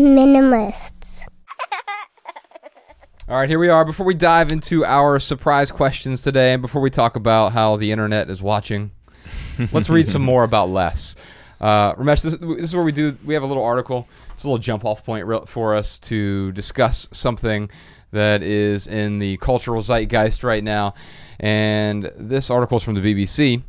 minimalists. All right, here we are. Before we dive into our surprise questions today, and before we talk about how the internet is watching, let's read some more about less. Uh, Ramesh, this, this is where we do. We have a little article. It's a little jump off point for us to discuss something that is in the cultural zeitgeist right now. And this article is from the BBC,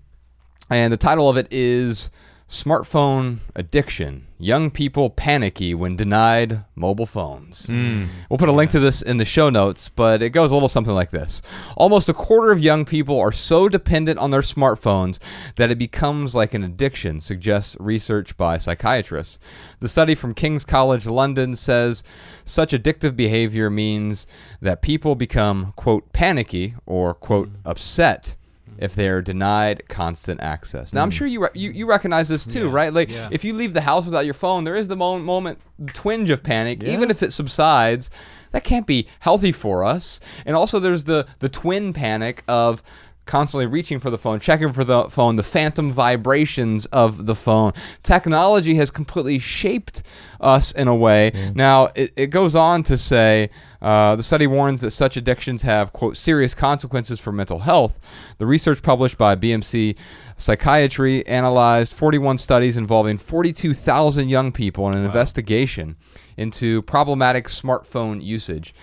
and the title of it is Smartphone Addiction. Young people panicky when denied mobile phones. Hmm. We'll put a link to this in the show notes, but it goes a little something like this. Almost a quarter of young people are so dependent on their smartphones that it becomes like an addiction, suggests research by psychiatrists. The study from King's College London says such addictive behavior means that people become, quote, panicky or, quote, upset if they're denied constant access. Now, I'm hmm. sure you, re- you you recognize this too, right? Like, yeah. if you leave the house without your phone, there is the mo- moment, the twinge of panic, even if it subsides. That can't be healthy for us. And also, there's the the twin panic of constantly reaching for the phone, checking for the phone, the phantom vibrations of the phone. Technology has completely shaped us in a way. Now, it, it goes on to say uh, the study warns that such addictions have, quote, serious consequences for mental health. The research published by BMC Psychiatry analyzed 41 studies involving 42,000 young people in an investigation into problematic smartphone usage.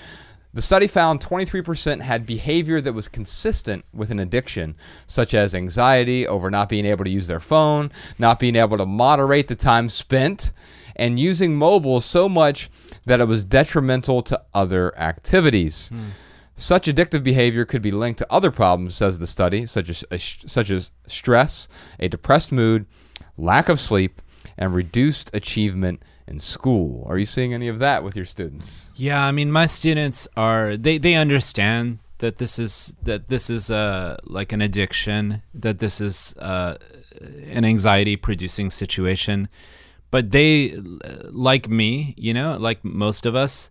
The study found 23% had behavior that was consistent with an addiction, such as anxiety over not being able to use their phone, not being able to moderate the time spent, and using mobile so much that it was detrimental to other activities. Hmm. Such addictive behavior could be linked to other problems, says the study, such as uh, such as stress, a depressed mood, lack of sleep, and reduced achievement in school. Are you seeing any of that with your students? Yeah, I mean, my students are they they understand that this is that this is uh like an addiction, that this is uh an anxiety producing situation, but they like me, you know, like most of us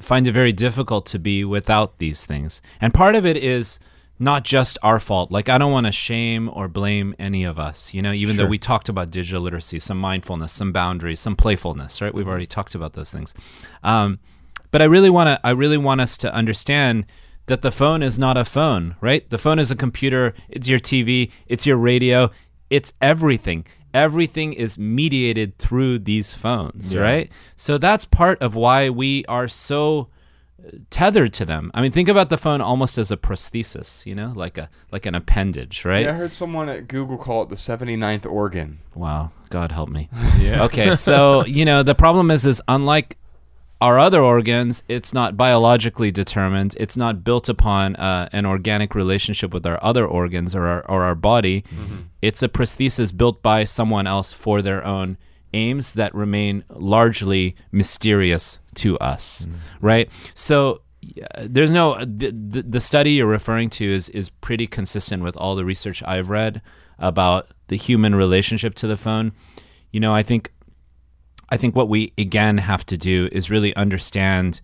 find it very difficult to be without these things. And part of it is not just our fault. Like I don't want to shame or blame any of us, you know, even though we talked about digital literacy, some mindfulness, some boundaries, some playfulness, right? We've already talked about those things. Um, but I really want to I really want us to understand that the phone is not a phone, right? The phone is a computer, it's your TV, it's your radio, it's everything. Everything is mediated through these phones, right? So that's part of why we are so tethered to them. I mean, think about the phone almost as a prosthesis, you know, like a like an appendage, right? Yeah, I heard someone at Google call it the 79th organ. Wow, God help me. Yeah. Okay, so you know the problem is is unlike our other organs, it's not biologically determined. It's not built upon uh, an organic relationship with our other organs or our, or our body. It's a prosthesis built by someone else for their own aims that remain largely mysterious to us, mm. right? So yeah, there's no the, the the study you're referring to is is pretty consistent with all the research I've read about the human relationship to the phone. You know, I think I think what we again have to do is really understand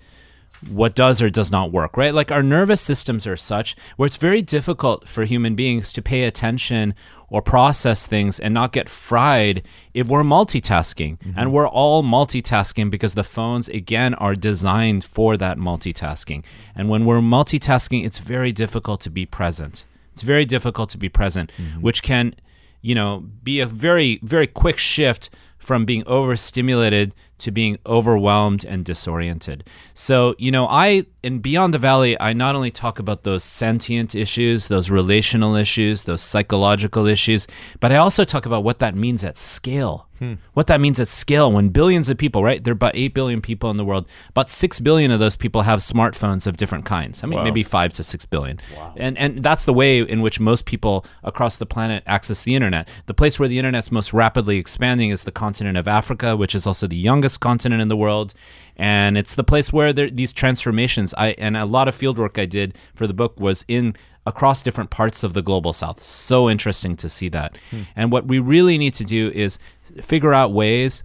what does or does not work, right? Like our nervous systems are such where it's very difficult for human beings to pay attention or process things and not get fried if we're multitasking. Mm-hmm. And we're all multitasking because the phones, again, are designed for that multitasking. And when we're multitasking, it's very difficult to be present. It's very difficult to be present, mm-hmm. which can, you know, be a very, very quick shift from being overstimulated to being overwhelmed and disoriented. So, you know, I, in Beyond the Valley, I not only talk about those sentient issues, those relational issues, those psychological issues, but I also talk about what that means at scale. Hmm. What that means at scale when billions of people, right? There are about 8 billion people in the world. About 6 billion of those people have smartphones of different kinds. I mean, maybe 5 to 6 billion. Wow. And and that's the way in which most people across the planet access the internet. The place where the internet's most rapidly expanding is the continent of Africa, which is also the youngest continent in the world. And it's the place where there, these transformations I and a lot of fieldwork I did for the book was in across different parts of the global south. So interesting to see that. Hmm. And what we really need to do is figure out ways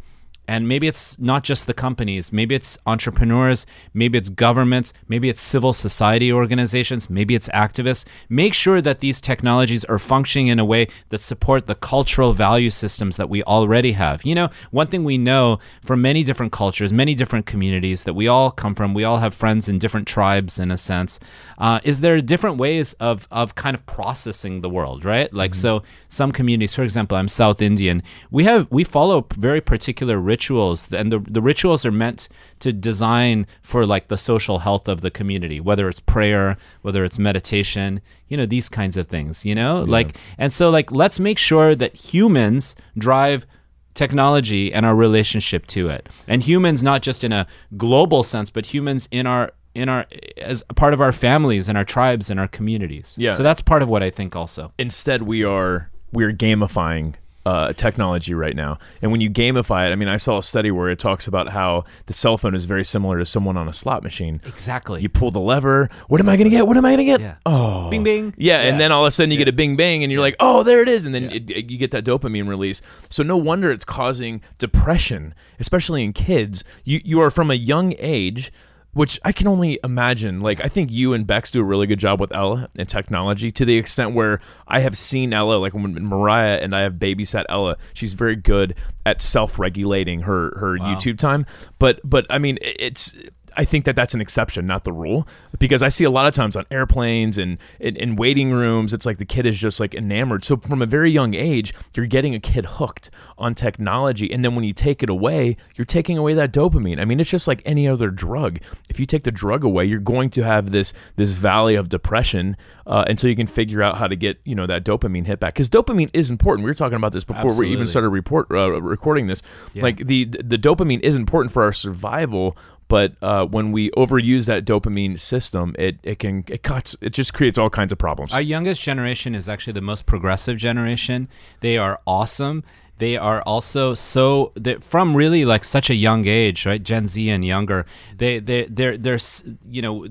and maybe it's not just the companies, maybe it's entrepreneurs, maybe it's governments, maybe it's civil society organizations, maybe it's activists. Make sure that these technologies are functioning in a way that support the cultural value systems that we already have. You know, one thing we know from many different cultures, many different communities that we all come from, we all have friends in different tribes in a sense, uh, is there are different ways of, of kind of processing the world, right? Like, mm-hmm. so some communities, for example, I'm South Indian, we have, we follow very particular rituals, and the, the rituals are meant to design for like the social health of the community, whether it's prayer, whether it's meditation, you know, these kinds of things, you know? Yeah. Like, and so, like, let's make sure that humans drive technology and our relationship to it. And humans, not just in a global sense, but humans in our in our as part of our families and our tribes and our communities. Yeah. So that's part of what I think also. Instead, we are we are gamifying uh, technology right now. And when you gamify it, I mean, I saw a study where it talks about how the cell phone is very similar to someone on a slot machine. Exactly. You pull the lever. What am I going to get? What am I going to get? Yeah. Oh, bing bing. Yeah, yeah, and then all of a sudden you yeah. get a bing bang, and you're like, oh, there it is, and then it, it, you get that dopamine release. So no wonder it's causing depression, especially in kids. You you are from a young age which I can only imagine. Like, I think you and Bex do a really good job with Ella and technology to the extent where I have seen Ella, like when Mariah and I have babysat Ella, she's very good at self regulating her, her wow. YouTube time. But, but I mean, it's, I think that that's an exception, not the rule, because I see a lot of times on airplanes and in, in, waiting rooms, it's like the kid is just like enamored. So from a very young age, you're getting a kid hooked on technology, and then when you take it away, you're taking away that dopamine. I mean, it's just like any other drug. If you take the drug away, you're going to have this this valley of depression uh, until you can figure out how to get you know that dopamine hit back. Because dopamine is important. We were talking about this before Absolutely. we even started report uh, recording this. Yeah. Like the the dopamine is important for our survival but uh, when we overuse that dopamine system, it, it can it cuts it just creates all kinds of problems. Our youngest generation is actually the most progressive generation. They are awesome they are also so from really like such a young age, right? Gen Z and younger. They they they're they're you know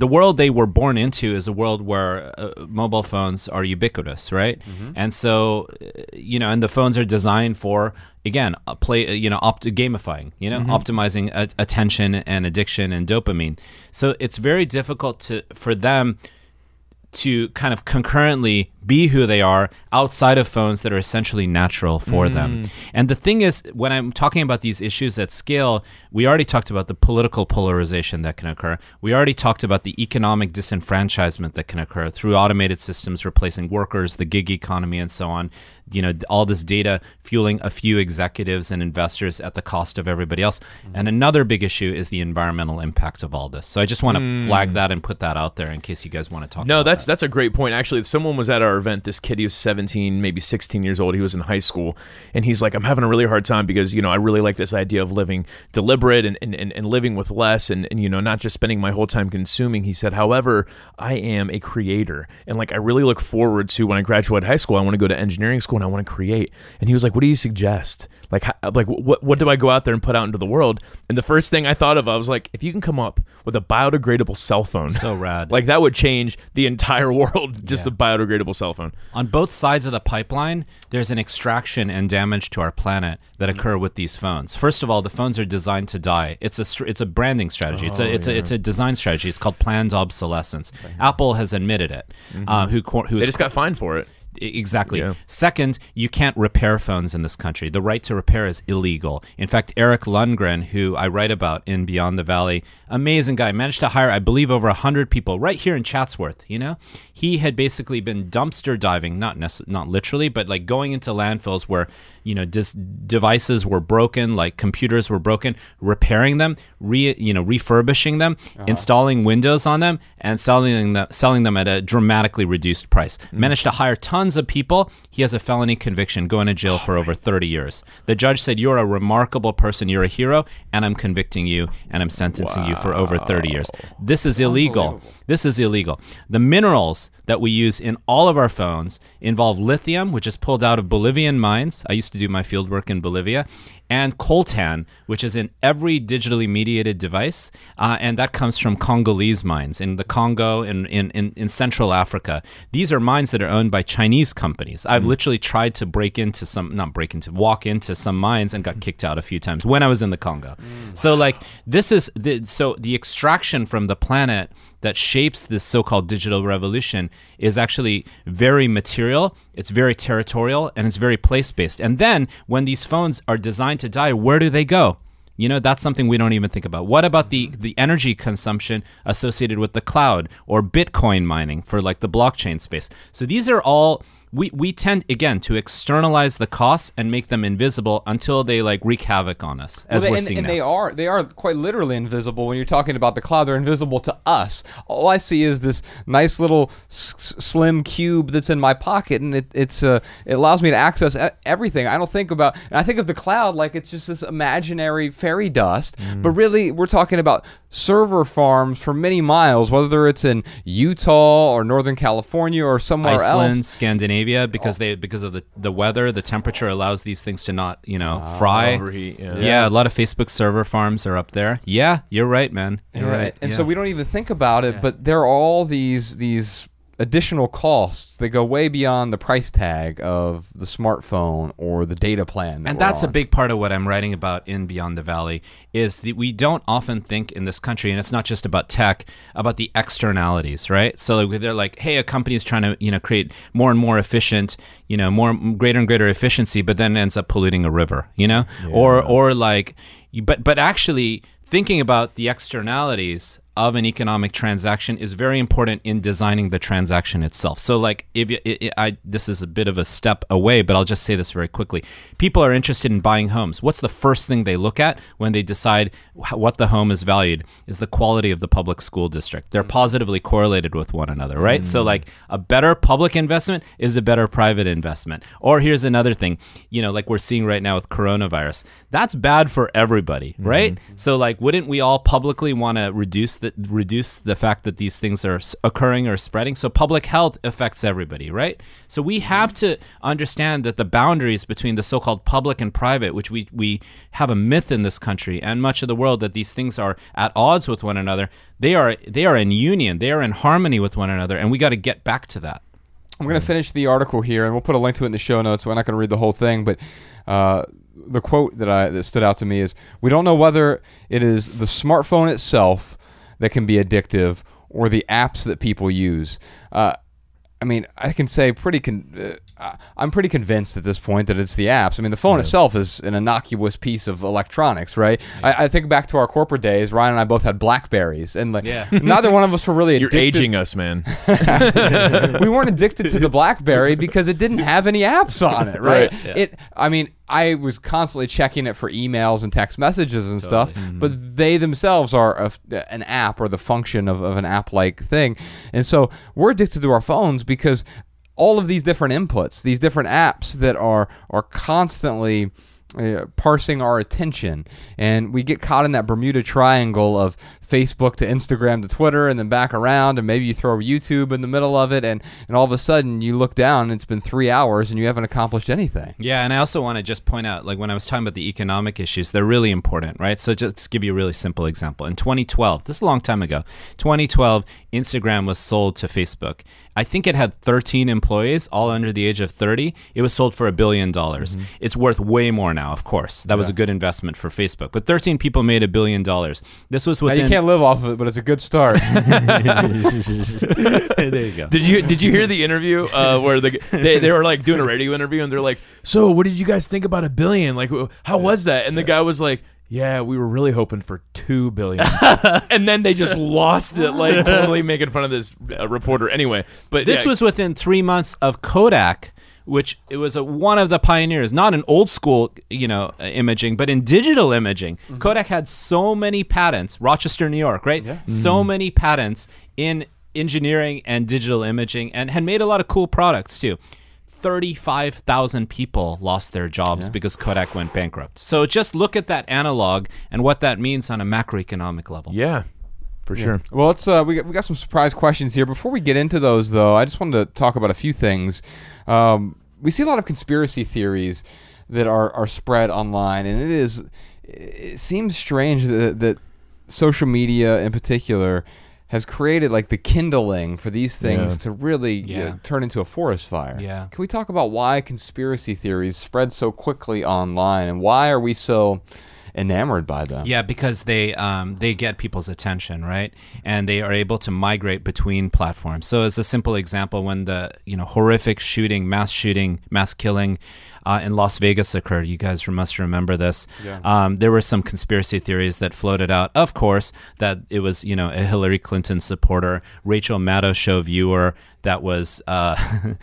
the world they were born into is a world where uh, mobile phones are ubiquitous, right? Mm-hmm. And so you know, and the phones are designed for again play you know opt- gamifying you know mm-hmm. optimizing a- attention and addiction and dopamine so it's very difficult to for them to kind of concurrently be who they are outside of phones that are essentially natural for mm. them. And the thing is, when I'm talking about these issues at scale, we already talked about the political polarization that can occur. We already talked about the economic disenfranchisement that can occur through automated systems replacing workers, the gig economy, and so on. You know, all this data fueling a few executives and investors at the cost of everybody else. Mm. And another big issue is the environmental impact of all this. So I just want to mm. flag that and put that out there in case you guys want to talk. No, that's that. that's a great point. Actually, someone was at our event. This kid, he was 17, maybe 16 years old. He was in high school, and he's like, "I'm having a really hard time because you know I really like this idea of living deliberate and and, and, living with less, and, and you know not just spending my whole time consuming." He said, "However, I am a creator, and like I really look forward to when I graduate high school. I want to go to engineering school and I want to create." And he was like, "What do you suggest? Like, how, like what what do I go out there and put out into the world?" And the first thing I thought of, I was like, if you can come up with a biodegradable cell phone, so rad, like that would change the entire world. Just yeah. a biodegradable cell phone. On both sides of the pipeline, there's an extraction and damage to our planet that mm-hmm. occur with these phones. First of all, the phones are designed to die. It's a it's a branding strategy. It's a oh, it's yeah. a it's a design strategy. It's called planned obsolescence. Apple has admitted it. Mm-hmm. Uh, who who they just got fined for it. Exactly. Yeah. Second, you can't repair phones in this country. The right to repair is illegal. In fact, Eric Lundgren, who I write about in Beyond the Valley, amazing guy, managed to hire, I believe, over 100 people right here in Chatsworth. You know, he had basically been dumpster diving, not not literally, but like going into landfills where you know dis- devices were broken, like computers were broken, repairing them, re you know refurbishing them, uh-huh. installing Windows on them, and selling them selling them at a dramatically reduced price. Mm. Managed to hire tons of people. He has a felony conviction, going to jail oh, for over 30 years. The judge said, "You're a remarkable person. You're a hero, and I'm convicting you, and I'm sentencing wow. you for over 30 years. This is illegal. This is illegal. The minerals that we use in all of our phones involve lithium, which is pulled out of Bolivian mines. I used to do my field work in Bolivia, and coltan, which is in every digitally mediated device, uh, and that comes from Congolese mines in the Congo in, in, in, in Central Africa. These are mines that are owned by Chinese companies. I've mm. literally tried to break into some, not break into, walk into some mines and got mm. kicked out a few times when I was in the Congo. Mm. So like this is the so the extraction from the planet that shapes this so-called digital revolution is actually very material it's very territorial and it's very place-based. And then when these phones are designed to die where do they go? You know that's something we don't even think about. What about the mm-hmm. the energy consumption associated with the cloud or bitcoin mining for like the blockchain space? So these are all we, we tend again to externalize the costs and make them invisible until they like wreak havoc on us as Well, we're and, seeing and now. they are they are quite literally invisible when you're talking about the cloud. They're invisible to us. All I see is this nice little s- slim cube that's in my pocket, and it, it's uh, it allows me to access everything. I don't think about. And I think of the cloud like it's just this imaginary fairy dust, Mm. but really we're talking about server farms for many miles, whether it's in Utah or Northern California or somewhere Iceland, else. Scandinavia, because they because of the, the weather, the temperature allows these things to not you know ah, fry. overheat, yeah. yeah. a lot of Facebook server farms are up there. Yeah, you're right, man. You're Yeah, right. And yeah. so we don't even think about it, but there are all these these additional costs. that go way beyond the price tag of the smartphone or the data plan. that and that's a big part of what I'm writing about in Beyond the Valley is that we don't often think in this country, and it's not just about tech, about the externalities, right? So they're like, hey, a company is trying to you know create more and more efficient, you know, more greater and greater efficiency, but then ends up polluting a river, you know, or or like, but but actually thinking about the externalities of an economic transaction is very important in designing the transaction itself. So, like, if you, it, I this is a bit of a step away, but I'll just say this very quickly. People are interested in buying homes. What's the first thing they look at when they decide what the home is valued? Is the quality of the public school district. They're mm. positively correlated with one another, right? So, mm. like, a better public investment is a better private investment. Or here's another thing, you know, like we're seeing right now with coronavirus. That's bad for everybody, mm-hmm. right? So, like, wouldn't we all publicly want to reduce the reduce the fact that these things are occurring or spreading? So, public health affects everybody, right? So, we have to understand that the boundaries between the so-called public and private, which we we have a myth in this country and much of the world that these things are at odds with one another. They are they are in union. They are in harmony with one another, and we got to get back to that. I'm going to finish the article here, and we'll put a link to it in the show notes. We're not going to read the whole thing, but uh, the quote that I that stood out to me is: "We don't know whether it is the smartphone itself that can be addictive or the apps that people use." Uh, I mean, I can say pretty. Con- uh, I'm pretty convinced at this point that it's the apps. I mean, the phone itself is an innocuous piece of electronics, right? I, I think back to our corporate days. Ryan and I both had Blackberries, and like, Yeah. neither one of us were really You're addicted aging us, man. we weren't addicted to the BlackBerry because it didn't have any apps on it, right? Right, It. I mean, I was constantly checking it for emails and text messages and stuff, but they themselves are a, an app or the function of, of an app-like thing, and so we're addicted to our phones because all of these different inputs, these different apps that are are constantly uh, parsing our attention. And we get caught in that bermuda triangle of facebook to instagram to twitter and then back around and maybe you throw youtube in the middle of it and, and all of a sudden you look down and it's been three hours and you haven't accomplished anything Yeah, and I also want to just point out, like when I was talking about the economic issues, they're really important, right? So just to give you a really simple example. In 2012, this is a long time ago, 2012, Instagram was sold to Facebook. I think it had 13 employees, all under the age of 30. It was sold for a billion dollars. Mm-hmm. It's worth way more now, of course. That was a good investment for Facebook. But 13 people made a billion dollars. This was within. You can't live off of it but it's a good start there you go. Did you did you hear the interview uh, where the they, they were like doing a radio interview and they're like, so what did you guys think about a billion? Like, how was that? And the guy was like. Yeah, we were really hoping for two billion, and then they just lost it, like totally making fun of this uh, reporter. Anyway, but This yeah, was within three months of Kodak, which it was a, one of the pioneers, not in old school, you know, uh, imaging, but in digital imaging. Kodak had so many patents, Rochester, New York, right? So many patents in engineering and digital imaging, and had made a lot of cool products too. 35,000 people lost their jobs because Kodak went bankrupt. So just look at that analog and what that means on a macroeconomic level. yeah, for sure. Well, let's uh, we got, we got some surprise questions here. Before we get into those, though, I just wanted to talk about a few things. Um, we see a lot of conspiracy theories that are, are spread online, and it is it seems strange that, that social media in particular has created like the kindling for these things Yeah. to really know, Yeah. turn into a forest fire. Yeah. Can we talk about why conspiracy theories spread so quickly online and why are we so enamored by them? Yeah, because they um, they get people's attention, right? And they are able to migrate between platforms. So, as a simple example, when the you know horrific shooting, mass shooting, mass killing uh, in Las Vegas occurred, you guys must remember this. Um, there were some conspiracy theories that floated out. Of course, that it was you know a Hillary Clinton supporter, Rachel Maddow show viewer. That was uh,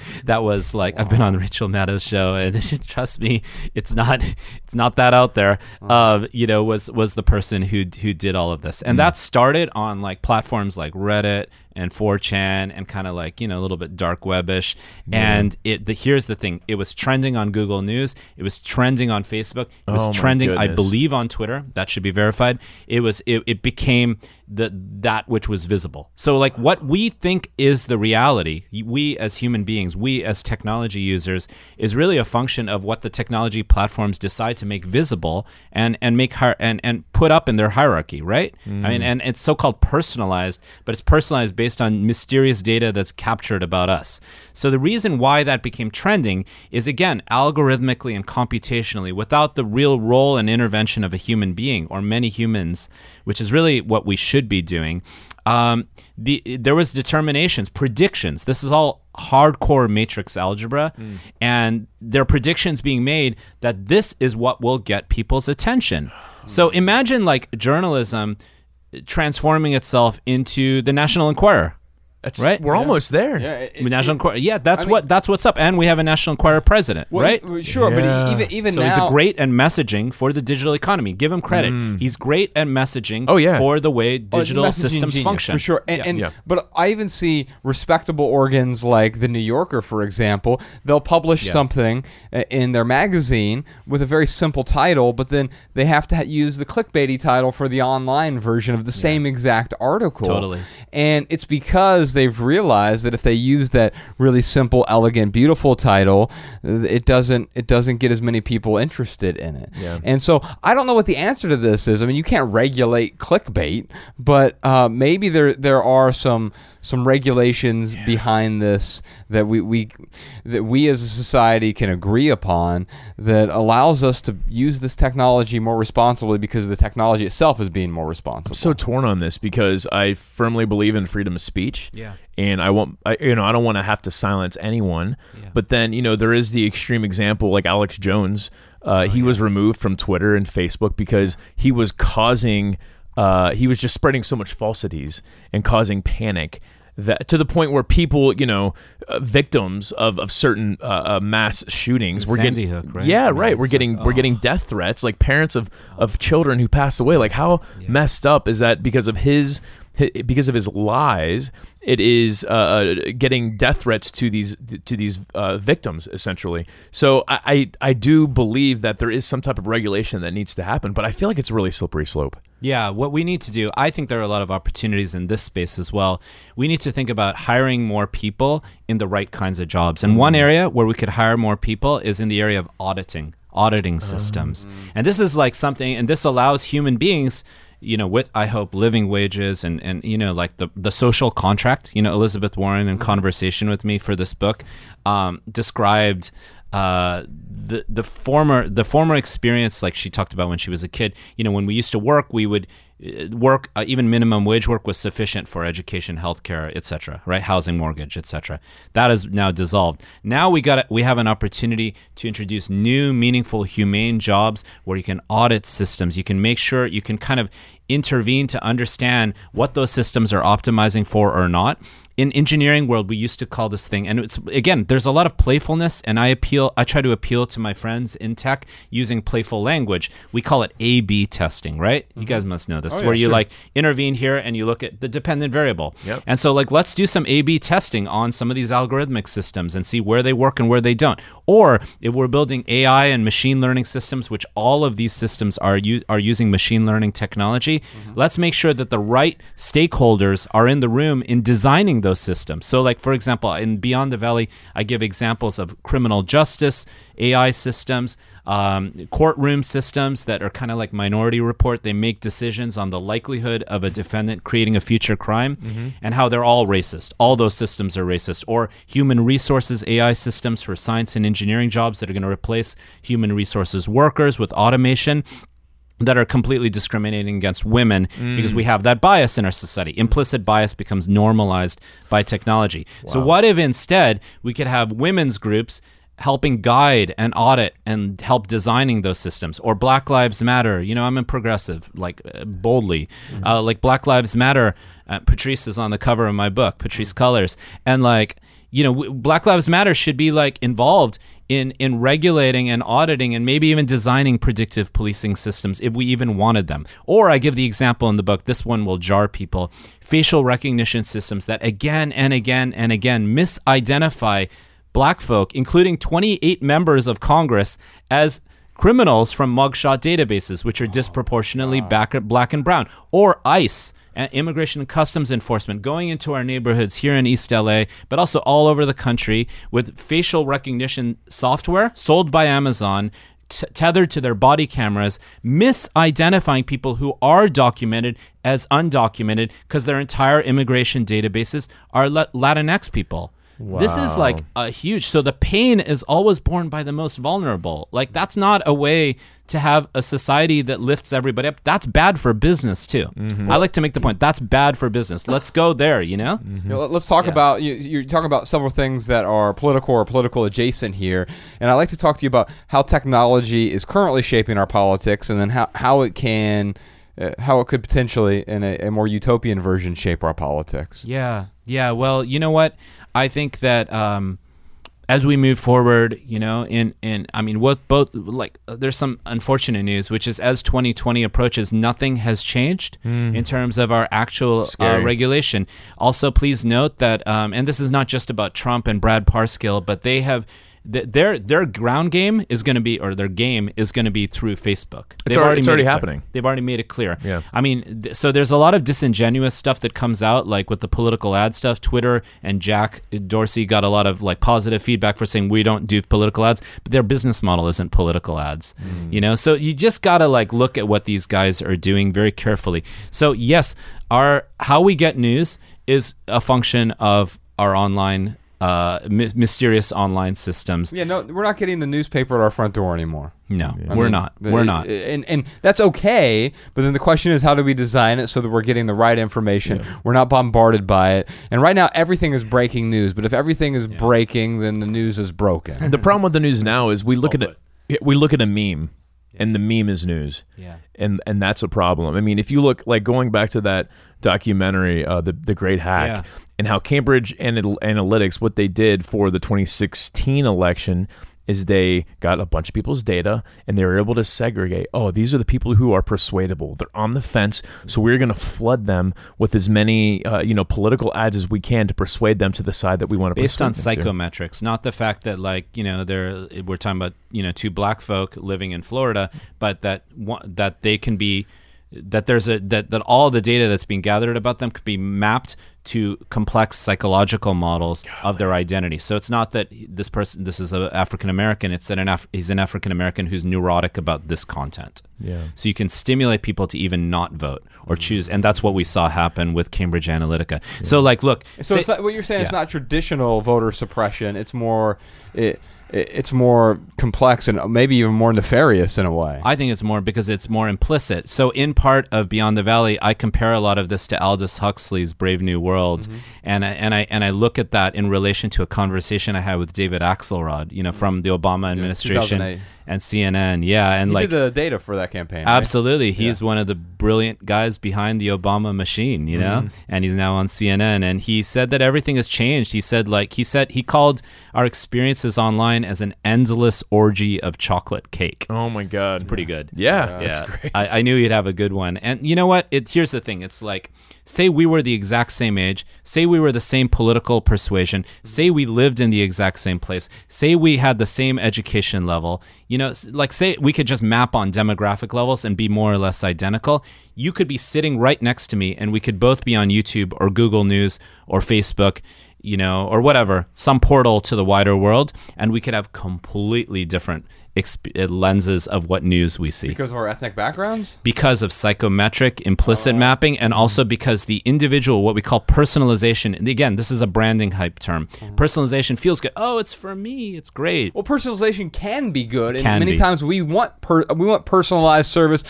that was like I've been on Rachel Maddow show, and trust me, it's not it's not that out there. Uh, you know, was was the person who who did all of this, and that started on like platforms like Reddit and 4chan and kind of like you know a little bit dark webish. And it the here's the thing: it was trending on Google News, it was trending on Facebook, it was Oh, trending, I believe, on Twitter. That should be verified. It was it, it became the that which was visible. So like what we think is the reality, we as human beings, we as technology users, is really a function of what the technology platforms decide to make visible and and make hi- and and put up in their hierarchy, right? I mean, mm. and it's so-called personalized, but it's personalized based on mysterious data that's captured about us. So the reason why that became trending is again algorithmically and computationally without the real role and intervention of a human being or many humans, which is really what we should be doing. Um, the there was determinations, predictions. This is all hardcore matrix algebra, and there are predictions being made that this is what will get people's attention. So imagine like journalism transforming itself into the National Enquirer. That's Right? We're almost there. Yeah, it- The National Enquirer. Yeah, that's I mean- what that's what's up, and we have a National Enquirer president, Well, right? e- Sure, but Yeah. e- even even So now, he's a great at messaging for the digital economy. Give him credit. He's great at messaging Oh, yeah. for the way Oh, digital messaging systems genius, function. for sure. And, Yeah. and Yeah. but I even see respectable organs like the New Yorker, for example. They'll publish Yeah. something uh, in their magazine with a very simple title, but then they have to use the clickbaity title for the online version of the same exact article. Totally. And it's because they've realized that if they use that really simple, elegant, beautiful title, it doesn't it doesn't get as many people interested in it. Yeah. And so I don't know what the answer to this is. I mean, you can't regulate clickbait, but uh, maybe there there are some some regulations behind this that we, we that we as a society can agree upon that allows us to use this technology more responsibly because the technology itself is being more responsible. I'm so torn on this because I firmly believe in freedom of speech. Yeah. And I want, I, you know, I don't want to have to silence anyone. Yeah. But then, you know, there is the extreme example, like Alex Jones. Oh, Uh, he was removed from Twitter and Facebook because he was causing, uh, he was just spreading so much falsities and causing panic that to the point where people, you know, uh, victims of, of certain uh, uh, mass shootings, were Sandy getting, Hook, right? yeah, I right. We're getting like, we're oh. getting death threats, like parents of of children who passed away. Like how messed up is that because of his, hi because of his lies? It is uh, uh, getting death threats to these to these uh, victims essentially. So I, I I do believe that there is some type of regulation that needs to happen, but I feel like it's a really slippery slope. Yeah, what we need to do, I think there are a lot of opportunities in this space as well. We need to think about hiring more people in the right kinds of jobs. And one area where we could hire more people is in the area of auditing, auditing systems. And this is like something, and this allows human beings, you know, with I hope living wages and and you know like the the social contract. You know, Elizabeth Warren in conversation with me for this book um, described uh, the the former the former experience like she talked about when she was a kid you know when we used to work we would work uh, even minimum wage work was sufficient for education healthcare etc right? Housing mortgage etc that is now dissolved. Now we got we have an opportunity to introduce new meaningful humane jobs where you can audit systems. You can make sure you can kind of intervene to understand what those systems are optimizing for or not in engineering world we used to call this thing and it's again there's a lot of playfulness and i appeal i try to appeal to my friends in tech using playful language. We call it a b testing right? You guys mm-hmm. must know this Oh, yeah, where you sure. like intervene here and you look at the dependent variable. Yep. and so like let's do some a b testing on some of these algorithmic systems and see where they work and where they don't. Or if we're building ai and machine learning systems which all of these systems are u- are using machine learning technology mm-hmm. let's make sure that the right stakeholders are in the room in designing those systems so like for example in beyond the valley i give examples of criminal justice ai systems um, courtroom systems that are kind of like Minority Report. They make decisions on the likelihood of a defendant creating a future crime, and how they're all racist. All those systems are racist. Or human resources AI systems for science and engineering jobs that are going to replace human resources workers with automation that are completely discriminating against women because we have that bias in our society. Implicit bias becomes normalized by technology. So, what if instead we could have women's groups helping guide and audit and help designing those systems? Or Black Lives Matter. You know, I'm a progressive, like uh, boldly. Uh, like Black Lives Matter. Uh, Patrisse is on the cover of my book, Patrisse Cullors. And like, you know, w- Black Lives Matter should be like involved in in regulating and auditing and maybe even designing predictive policing systems if we even wanted them. Or I give the example in the book, this one will jar people, facial recognition systems that again and again and again misidentify black folk, including 28 members of Congress as criminals from mugshot databases, which are disproportionately back, black and brown, or ICE, uh, Immigration and Customs Enforcement, going into our neighborhoods here in East LA, but also all over the country with facial recognition software sold by Amazon. T- tethered to their body cameras, misidentifying people who are documented as undocumented because their entire immigration databases are Latinx people. This is like a huge. So the pain is always borne by the most vulnerable. Like that's not a way to have a society that lifts everybody up. That's bad for business too. I like to make the point that's bad for business. Let's go there. You know. You know, let- let's talk about you, you're talking about several things that are political or political adjacent here, and I'd like to talk to you about how technology is currently shaping our politics, and then how how it can. Uh, how it could potentially, in a, a more utopian version, shape our politics. Yeah, yeah. Well, you know what? I think that um, as we move forward, you know, in in I mean, what both like uh, there's some unfortunate news, which is as 2020 approaches, nothing has changed in terms of our actual uh, regulation. Also, please note that, um, and this is not just about Trump and Brad Parscale, but they have. Th- Their their ground game is going to be, or their game is going to be through Facebook. It's They've already- it's already it happening. They've already made it clear. Yeah. I mean, th- so there's a lot of disingenuous stuff that comes out, like with the political ad stuff. Twitter and Jack Dorsey got a lot of like positive feedback for saying we don't do political ads, but their business model isn't political ads. Mm. You know, so you just gotta like look at what these guys are doing very carefully. So yes, our how we get news is a function of our online. Uh, my- mysterious online systems. Yeah, no, we're not getting the newspaper at our front door anymore. No, I we're mean, not. the- we're not. and and that's okay. But then the question is, how do we design it so that we're getting the right information? We're not bombarded by it. And right now, everything is breaking news. But if everything is breaking, then the news is broken. the problem with the news now is we look at it we look at a meme and the meme is news Yeah. and and that's a problem i mean if you look like going back to that documentary uh, the the great hack Yeah. and how cambridge Anal- analytics what they did for the 2016 election is they got a bunch of people's data and they were able to segregate oh these are the people who are persuadable they're on the fence so we're going to flood them with as many uh, you know political ads as we can to persuade them to the side that we want to based on them to. psychometrics, not the fact that like you know they're we're talking about you know two black folk living in Florida, but that one, that they can be that there's a that that all the data that's being gathered about them could be mapped to complex psychological models of their identity. So it's not that this person this is an African American, it's that an Af- he's an African American who's neurotic about this content. Yeah. So you can stimulate people to even not vote or mm. choose and that's what we saw happen with Cambridge Analytica. So like look, So say- it's not, what you're saying is not traditional voter suppression. It's more, it, it's more complex and maybe even more nefarious in a way. I think it's more because it's more implicit. So in part of Beyond the Valley, I compare a lot of this to Aldous Huxley's Brave New World, Mm-hmm. and I, and I and I look at that in relation to a conversation I had with David Axelrod, you know, from the Obama administration 2008. And CNN. Yeah, and he like did the data for that campaign. right? Absolutely. He's one of the brilliant guys behind the Obama machine, you know? Mm-hmm. And he's now on CNN and he said that everything has changed. He said like he said he called our experiences online as an endless orgy of chocolate cake. oh my god Pretty good. yeah, Yeah, that's great I, I knew he'd have a good one. And you know what? It here's the thing. It's like say we were the exact same age, say we were the same political persuasion, say we lived in the exact same place, say we had the same education level. You know, like say we could just map on demographic levels and be more or less identical. You could be sitting right next to me and we could both be on YouTube or Google News or Facebook you know, or whatever, some portal to the wider world, and we could have completely different exp- uh, lenses of what news we see Because of our ethnic backgrounds? because of psychometric implicit Oh. mapping and also because the individual what we call personalization and again this is a branding hype term Mm-hmm. personalization feels good oh it's for me it's great Well, personalization can be good, and many be. times we want per, we want personalized service.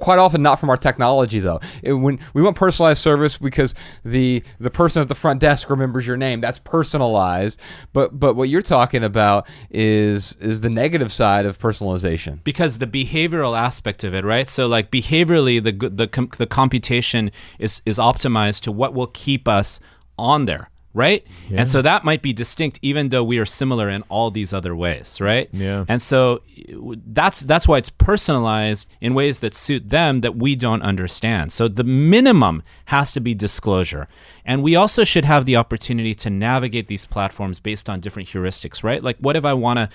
Quite often, not from our technology though. It- when we want personalized service because the the person at the front desk remembers your name, that's personalized. But but what you're talking about is is the negative side of personalization. because the behavioral aspect of it, right? So like behaviorally, the the the computation is is optimized to what will keep us on there, right? And so that might be distinct, even though we are similar in all these other ways, right? Yeah. And so that's that's why it's personalized in ways that suit them that we don't understand. So the minimum has to be disclosure. And we also should have the opportunity to navigate these platforms based on different heuristics, right? Like what if I want to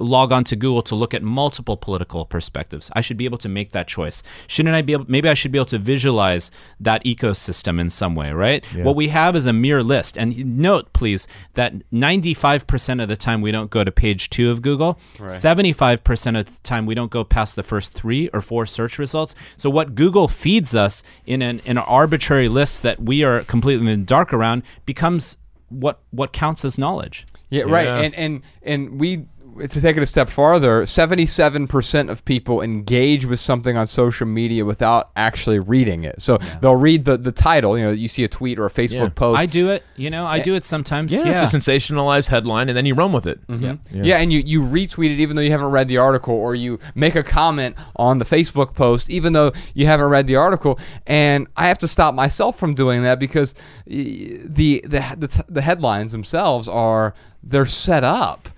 log on to Google to look at multiple political perspectives? I should be able to make that choice. Shouldn't I be able maybe I should be able to visualize that ecosystem in some way, right? What we have is a mere list. And note please that 95% of the time we don't go to page 2 of Google. 75% of the time we don't go past the first 3 or 4 search results. So what Google feeds us in an in an arbitrary list that we are completely in the dark around becomes what what counts as knowledge. Yeah, right. Yeah. And and and we to take it a step farther, seventy-seven percent of people engage with something on social media without actually reading it. So they'll read the, the title. You know, you see a tweet or a Facebook Yeah. post. I do it, you know, I do it sometimes. Yeah, Yeah. it's a sensationalized headline, and then you run with it. Mm-hmm. Yeah. Yeah. and you, you retweet it even though you haven't read the article, or you make a comment on the Facebook post even though you haven't read the article. And I have to stop myself from doing that because the the the, the headlines themselves are they're set up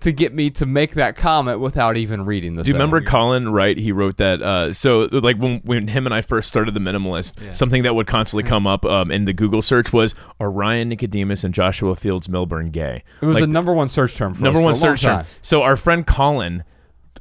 to get me to make that comment without even reading the. Do you thing. remember Colin Wright? He wrote that. Uh, so, like when when him and I first started the minimalist, something that would constantly come up um, in the Google search was "Are Ryan Nicodemus and Joshua Fields Millburn gay?" It was Like, the number one search term for number us one for a long search term. So our friend Colin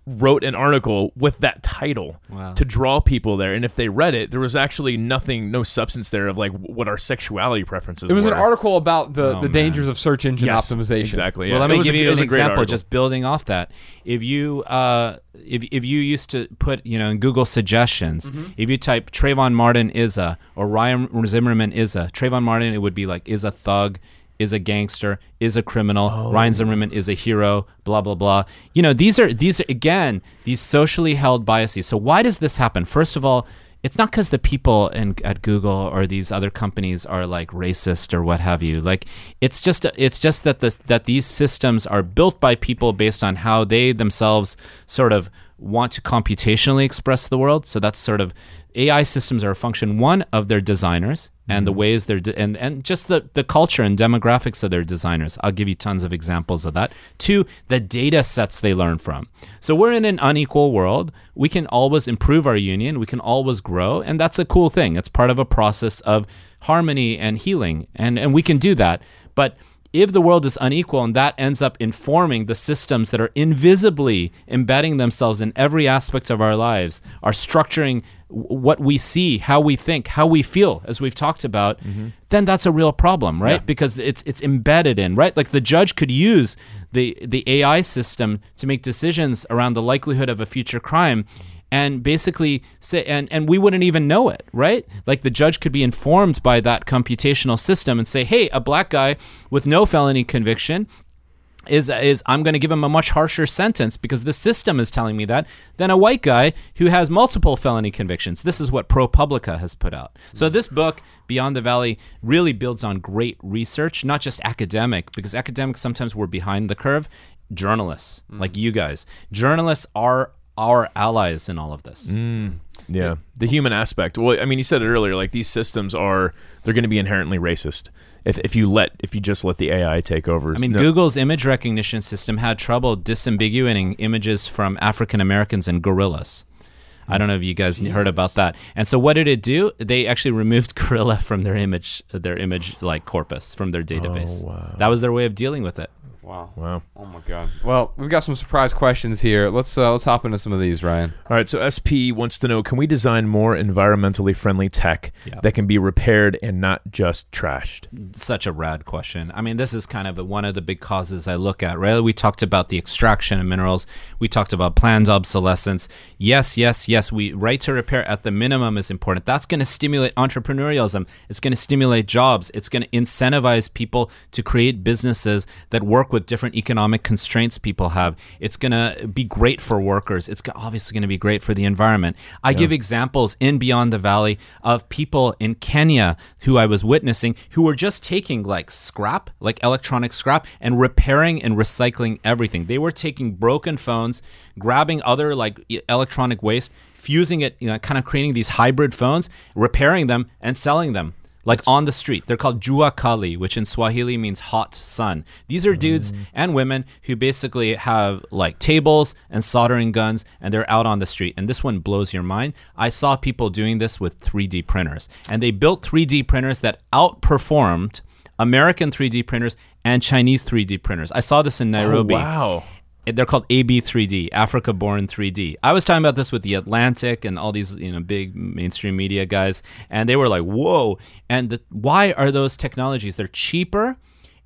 wrote an article with that title Wow. to draw people there, and if they read it, there was actually nothing, no substance there of like what our sexuality preferences. It was were. an article about the, Oh, the man. dangers of search engine Yes, optimization. Exactly. Well, let It me give a- you an example, article. just building off that. If you uh, if if you used to put you know in Google suggestions, Mm-hmm. if you type Trayvon Martin is a or Ryan Zimmerman is a Trayvon Martin, it would be like is a thug. Is a gangster, is a criminal. Oh. Ryan Zimmerman is a hero. Blah blah blah. You know these are these are again these socially held biases. So why does this happen? First of all, it's not because the people in at Google or these other companies are like racist or what have you. Like it's just it's just that the that these systems are built by people based on how they themselves sort of want to computationally express the world. So that's sort of AI systems are a function one of their designers and the mm-hmm. ways they're de- and and just the the culture and demographics of their designers. I'll give you tons of examples of that. Two, the data sets they learn from. So we're in an unequal world. We can always improve our union. We can always grow, and that's a cool thing. It's part of a process of harmony and healing, and and we can do that. But if the world is unequal and that ends up informing the systems that are invisibly embedding themselves in every aspect of our lives, are structuring what we see, how we think, how we feel, as we've talked about, mm-hmm. then that's a real problem, right? Because it's it's embedded in, right? Like the judge could use the the AI system to make decisions around the likelihood of a future crime and basically say and and we wouldn't even know it right like the judge could be informed by that computational system and say hey a black guy with no felony conviction is is I'm going to give him a much harsher sentence because the system is telling me that than a white guy who has multiple felony convictions. This is what ProPublica has put out. So mm. this book Beyond the Valley really builds on great research, not just academic because academics sometimes we're behind the curve. Journalists mm. like you guys, journalists are our allies in all of this. Mm. Yeah, the human aspect. Well, I mean, you said it earlier. Like these systems are, they're going to be inherently racist if if you let if you just let the AI take over. I mean, Google's image recognition system had trouble disambiguating images from African Americans and gorillas. I don't know if you guys heard about that. And so, what did it do? They actually removed gorilla from their image, their image like corpus from their database. Oh, wow. That was their way of dealing with it. Wow. Wow. Oh my god. Well, we've got some surprise questions here. Let's uh, let's hop into some of these, Ryan. All right, so SP wants to know can we design more environmentally friendly tech Yeah. that can be repaired and not just trashed? such a rad question. I mean, this is kind of one of the big causes I look at, right? We talked about the extraction of minerals. We talked about planned obsolescence. Yes, yes, yes. We right to repair at the minimum is important. That's going to stimulate entrepreneurialism. It's going to stimulate jobs. It's going to incentivize people to create businesses that work with different economic constraints people have. It's going to be great for workers. It's obviously going to be great for the environment. I give examples in Beyond the Valley of people in Kenya who I was witnessing who were just taking like scrap, like electronic scrap, and repairing and recycling everything. They were taking broken phones, grabbing other like electronic waste, fusing it, you know, kind of creating these hybrid phones, repairing them, and selling them like on the street. They're called jua kali, which in Swahili means hot sun. These are dudes mm. and women who basically have like tables and soldering guns and they're out on the street. And this one blows your mind. I saw people doing this with 3D printers and they built 3D printers that outperformed American 3D printers and Chinese 3D printers. I saw this in oh, Nairobi. Oh, wow. They're called AB3D, Africa Born 3D. I was talking about this with the Atlantic and all these you know big mainstream media guys, and they were like, "Whoa!" And the, why are those technologies? They're cheaper,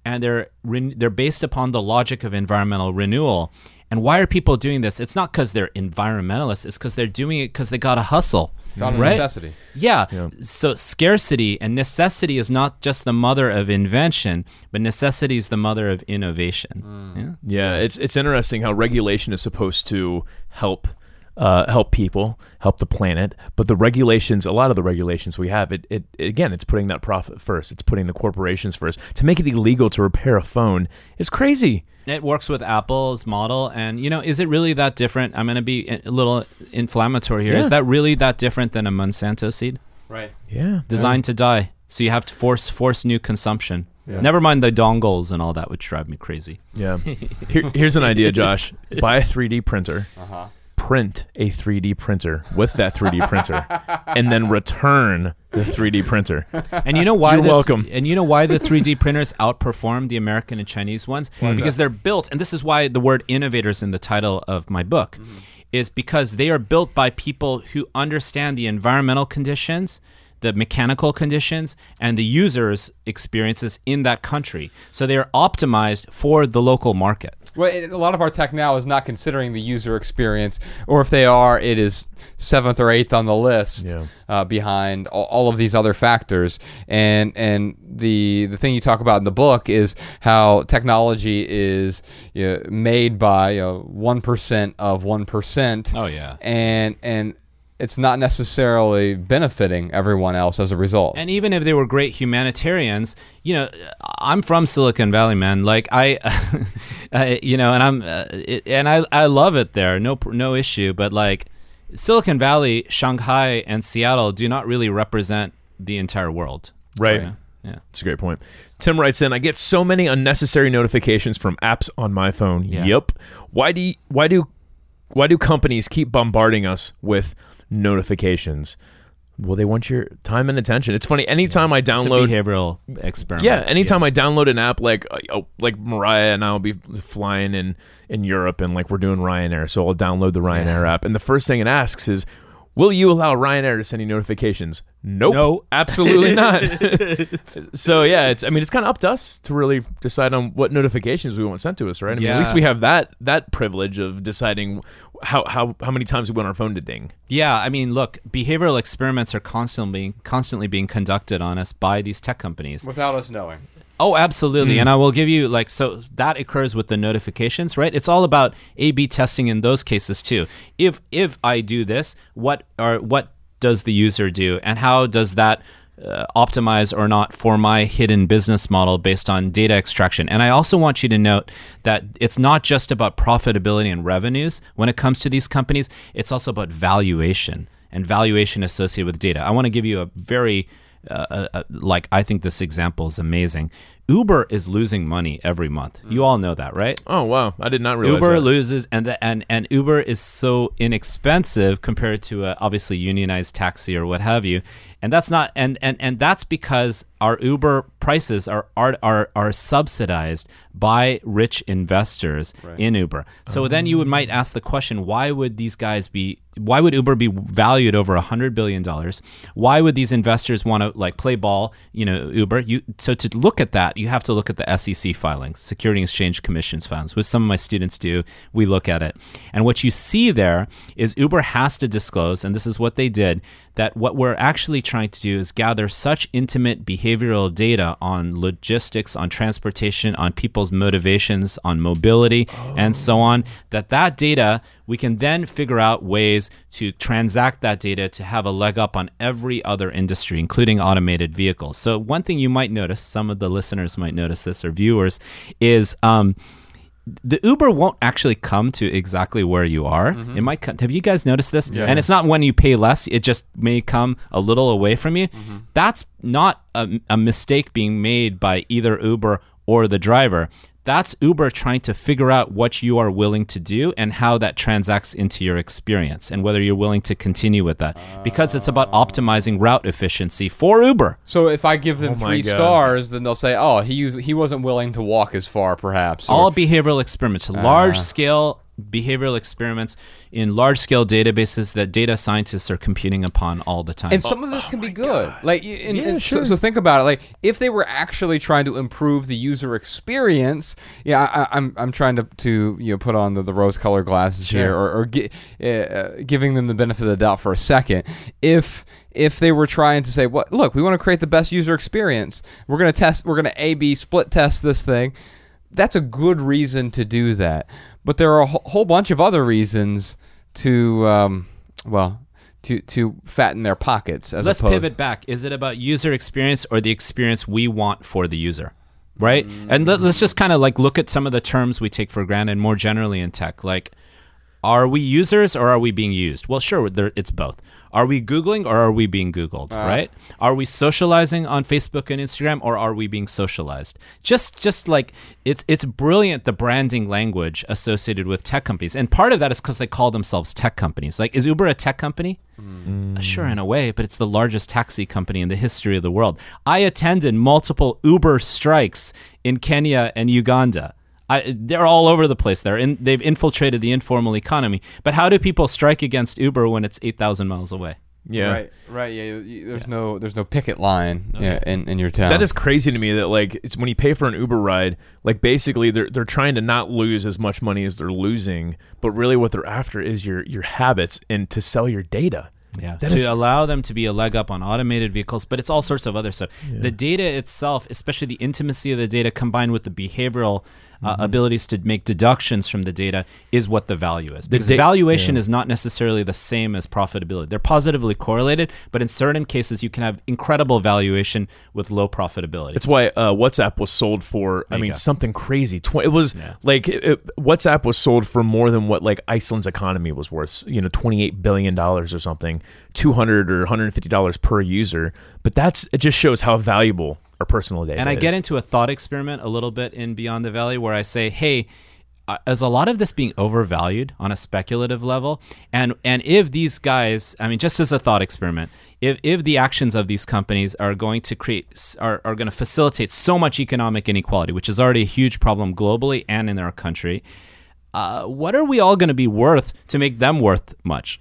and they're ren- they're based upon the logic of environmental renewal. And why are people doing this? It's not because they're environmentalists. It's because they're doing it because they got to hustle. It's out of right? necessity. Yeah. So scarcity and necessity is not just the mother of invention, but necessity is the mother of innovation. Mm. Yeah. Yeah, it's it's interesting how regulation is supposed to help uh, help people, help the planet, but the regulations, a lot of the regulations we have, it, it again, it's putting that profit first. It's putting the corporations first. To make it illegal to repair a phone is crazy. It works with Apple's model, and you know, is it really that different? I'm going to be a little inflammatory here. Is Yeah. that really that different than a Monsanto seed Right. Yeah, designed to die? So you have to force force new consumption. Never mind the dongles and all that, which drive me crazy. Yeah. Here, here's an idea, Josh. Buy a 3D printer. Uh-huh. Print a 3D printer with that 3D printer, and then return the 3D printer. And you know why? You're the, welcome. And you know why the 3D printers outperform the American and Chinese ones? because they're built, and this is why the word innovators in the title of my book mm-hmm. is because they are built by people who understand the environmental conditions, the mechanical conditions, and the users' experiences in that country. So they are optimized for the local market. Well, it, a lot of our tech now is not considering the user experience, or if they are, it is seventh or eighth on the list Yeah. uh, behind all, all of these other factors. And and the the thing you talk about in the book is how technology is you know, made by one of one percent. Oh, yeah. and and it's not necessarily benefiting everyone else as a result. And even if they were great humanitarians, you know, I'm from Silicon Valley, man. Like I, I you know, and I'm, uh, it, and I, I love it there. No, no issue. But like, Silicon Valley, Shanghai, and Seattle do not really represent the entire world. Right. Yeah. Yeah. That's a great point. Tim writes in, I get so many unnecessary notifications from apps on my phone. Yeah. Yep. Why do you, why do why do companies keep bombarding us with notifications? Well, they want your time and attention. It's funny. Anytime I It's a download behavioral experiment. Yeah, anytime I download an app like uh, oh, like Mariah and I'll be flying in in Europe and like we're doing Ryanair, so I'll download the Ryanair app, and the first thing it asks is, "Will you allow Ryanair to send you notifications?" Nope, No. absolutely not. so yeah, it's I mean it's kind of up to us to really decide on what notifications we want sent to us, right? I mean, at least we have that that privilege of deciding how how how many times we want our phone to ding. Yeah, I mean, look, behavioral experiments are constantly being, constantly being conducted on us by these tech companies. without us knowing. Oh, absolutely. And I will give you like so that occurs with the notifications, right? It's all about A/B testing in those cases too. If if I do this, what are what does the user do, and how does that uh, optimize or not for my hidden business model based on data extraction? And I also want you to note that it's not just about profitability and revenues when it comes to these companies. It's also about valuation and valuation associated with data. I want to give you a very uh, uh, uh, like I think this example is amazing. Uber is losing money every month. You all know that, right? Oh wow, I did not realize Uber that. loses, and the, and and Uber is so inexpensive compared to a obviously unionized taxi or what have you, and that's not and and and that's because our Uber prices are are are, are subsidized by rich investors in Uber. So then you would might ask the question, why would these guys be? Why would Uber be valued over a hundred billion dollars? Why would these investors want to like play ball? You know, Uber. You so to look at that, you have to look at the SEC filings, Security Exchange Commission's filings, which some of my students do. We look at it, and what you see there is Uber has to disclose, and this is what they did. That what we're actually trying to do is gather such intimate behavioral data on logistics, on transportation, on people's motivations, on mobility, and so on. That that data we can then figure out ways to transact that data to have a leg up on every other industry, including automated vehicles. So, one thing you might notice, some of the listeners might notice this or viewers, is um, the Uber won't actually come to exactly where you are. Mm-hmm. It might come. Have you guys noticed this? And it's not when you pay less; it just may come a little away from you. Mm-hmm. That's not a, a mistake being made by either Uber or the driver. That's Uber trying to figure out what you are willing to do and how that transacts into your experience and whether you're willing to continue with that. Because it's about optimizing route efficiency for Uber. So if I give them Oh three God. stars, then they'll say, "Oh, he he wasn't willing to walk as far, perhaps." or- all behavioral experiments, ah. large scale behavioral experiments in large scale databases that data scientists are computing upon all the time. and some of this can be good. Like, and, Yeah, and so, sure. so think about it. Like, if they were actually trying to improve the user experience, yeah, I, I- I'm I'm trying to to you know put on the, the rose colored glasses here, or, or gi- uh, giving them the benefit of the doubt for a second. If if they were trying to say, "What? Look, we want to create the best user experience. We're gonna test. We're gonna A/B split test this thing." That's a good reason to do that. But there are a whole bunch of other reasons to, um, well, to to fatten their pockets. As well. Let's opposed, pivot back. Is it about user experience or the experience we want for the user? Right? And let, us just kind of like look at some of the terms we take for granted more generally in tech. Like, are we users or are we being used? Well, sure, it's both. Are we Googling or are we being Googled, right? Are we socializing on Facebook and Instagram or are we being socialized? Just just like it's it's brilliant the branding language associated with tech companies. And part of that is because they call themselves tech companies. Like is Uber a tech company? Uh, Sure, in a way, but it's the largest taxi company in the history of the world. I attended multiple Uber strikes in Kenya and Uganda. I, they're all over the place. They're in, they've infiltrated the informal economy. But how do people strike against Uber when it's eight thousand miles away? Yeah. Right, right. Yeah, you- you- there's no there's no picket line yeah, in, in your town. That is crazy to me that like it's when you pay for an Uber ride, like basically they're they're trying to not lose as much money as they're losing, but really what they're after is your your habits and to sell your data. Yeah, That to is- allow them to be a leg up on automated vehicles, but it's all sorts of other stuff. The data itself, especially the intimacy of the data combined with the behavioral uh, abilities to make deductions from the data, is what the value is. Because da- valuation is not necessarily the same as profitability. They're positively correlated, but in certain cases, you can have incredible valuation with low profitability. That's why uh, WhatsApp was sold for. I mean, go. something crazy. Tw- it was like it, it- WhatsApp was sold for more than what like Iceland's economy was worth. You know, twenty eight billion dollars or something, two hundred or one hundred fifty dollars per user. But that's it. Just shows how valuable our personal data. and I is. get into a thought experiment a little bit in Beyond the Valley where I say, hey, uh, is a lot of this being overvalued on a speculative level? And and if these guys, I mean, just as a thought experiment, if if the actions of these companies are going to create are, are going to facilitate so much economic inequality, which is already a huge problem globally and in our country, uh, what are we all going to be worth to make them worth much?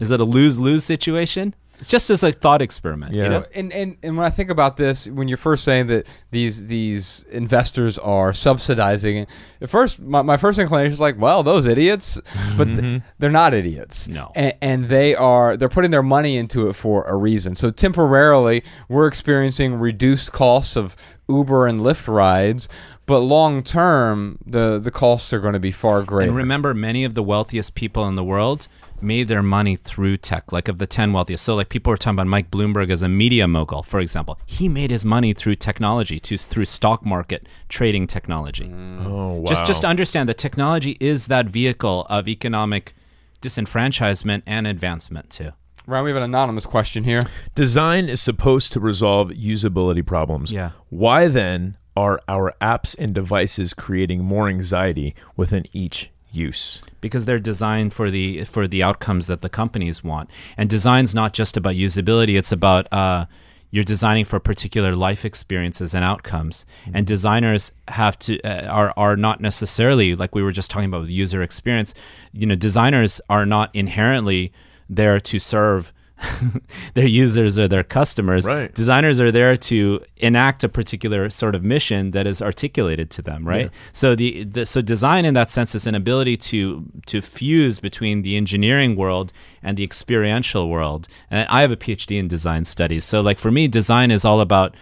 Is it a lose lose situation? It's just as a thought experiment. you know? and, and and when I think about this, when you're first saying that these these investors are subsidizing it, at first my, my first inclination is like, well, those idiots, but th- mm-hmm. they're not idiots. No. and, and they are they're putting their money into it for a reason. So temporarily, we're experiencing reduced costs of Uber and Lyft rides, but long term, the the costs are going to be far greater. And remember, many of the wealthiest people in the world made their money through tech, like of the 10 wealthiest. So, like, people are talking about Mike Bloomberg as a media mogul, for example. He made his money through technology, to, through stock market trading technology. Mm. Oh wow. Just, just to understand that technology is that vehicle of economic disenfranchisement and advancement, too. Ryan, we have an anonymous question here. Design is supposed to resolve usability problems. Yeah. Why then are our apps and devices creating more anxiety within each use? because they're designed for the for the outcomes that the companies want. And design's not just about usability; it's about uh, you're designing for particular life experiences and outcomes. And designers have to uh, are are not necessarily like we were just talking about with user experience. You know, designers are not inherently there to serve. their users or their customers. Right. Designers are there to enact a particular sort of mission that is articulated to them, right? So the, the so design in that sense is an ability to to fuse between the engineering world and the experiential world. And I have a PhD in design studies. So like for me design is all about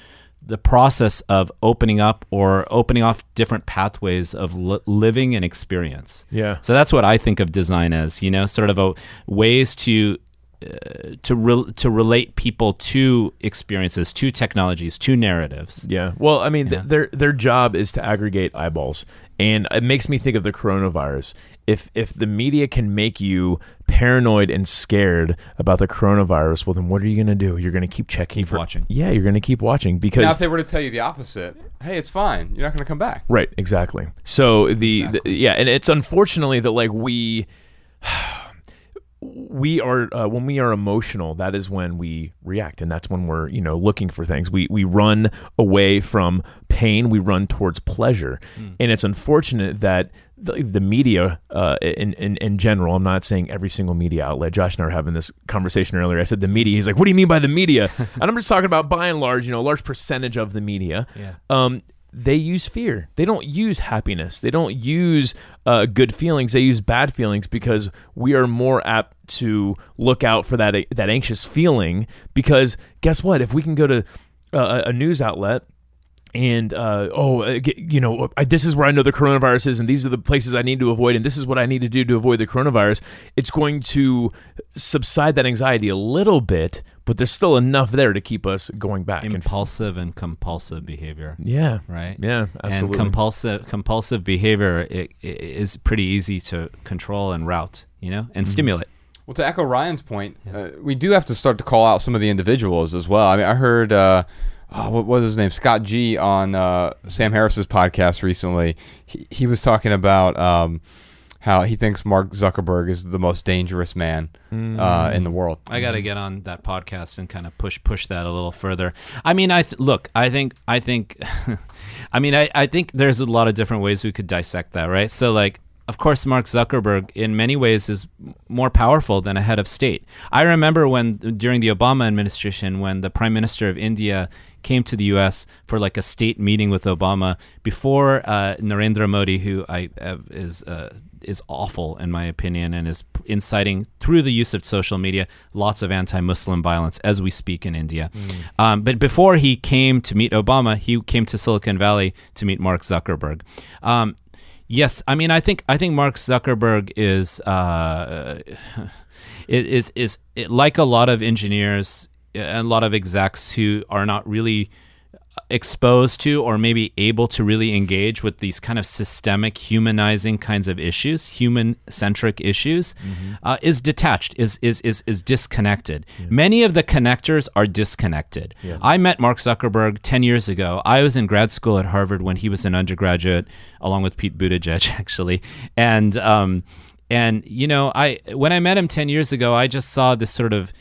the process of opening up or opening off different pathways of li- living and experience. Yeah. So that's what I think of design as, you know, sort of a ways to uh, to re- to relate people to experiences, to technologies, to narratives. Yeah. Well, I mean, th- their their job is to aggregate eyeballs, and it makes me think of the coronavirus. If if the media can make you paranoid and scared about the coronavirus, well, then what are you going to do? You're going to keep checking, Keep for- watching. Yeah, you're going to keep watching because Now, if they were to tell you the opposite, hey, it's fine. You're not going to come back. Right, exactly. So the, the yeah, and it's unfortunately that like we we are uh, when we are emotional that is when we react and that's when we're you know looking for things. We we run away from pain. We run towards pleasure. And it's unfortunate that the, the media uh, in, in in general i'm not saying every single media outlet josh and i were having this conversation earlier i said the media he's like what do you mean by the media? And i'm just talking about by and large you know a large percentage of the media. Yeah. um, they use fear. They don't use happiness. They don't use uh, good feelings. They use bad feelings because we are more apt to look out for that that anxious feeling. Because guess what? If we can go to uh, a news outlet and uh, oh, uh, you know, this is where I know the coronavirus is, and these are the places I need to avoid, and this is what I need to do to avoid the coronavirus. It's going to subside that anxiety a little bit, but there's still enough there to keep us going back. And- Impulsive and compulsive behavior. yeah, Right. Yeah, absolutely. And compulsive compulsive behavior i- i- is pretty easy to control and route, you know, and stimulate. Well, to echo Ryan's point, uh, we do have to start to call out some of the individuals as well. I mean, I heard uh, oh, what was his name, Scott G, on uh, Sam Harris's podcast recently. He, he was talking about um, how he thinks Mark Zuckerberg is the most dangerous man uh, in the world. I got to get on that podcast and kind of push push that a little further. I mean, I th- look, I think I think I mean, I I think there's a lot of different ways we could dissect that, right? So like of course, Mark Zuckerberg, in many ways, is more powerful than a head of state. I remember when, during the Obama administration, when the Prime Minister of India came to the U.S. for like a state meeting with Obama before uh, Narendra Modi, who I uh, is uh, is awful in my opinion, and is inciting through the use of social media lots of anti-Muslim violence as we speak in India. Um, but before he came to meet Obama, he came to Silicon Valley to meet Mark Zuckerberg. Um, Yes, I mean, I think I think Mark Zuckerberg is uh, is is is like a lot of engineers and a lot of execs who are not really exposed to or maybe able to really engage with these kind of systemic humanizing kinds of issues human centric issues uh, is detached is is is, is disconnected. Many of the connectors are disconnected. I met mark zuckerberg 10 years ago. I was in grad school at harvard when he was an undergraduate along with pete buttigieg actually. And um and you know i when i met him 10 years ago i just saw this sort of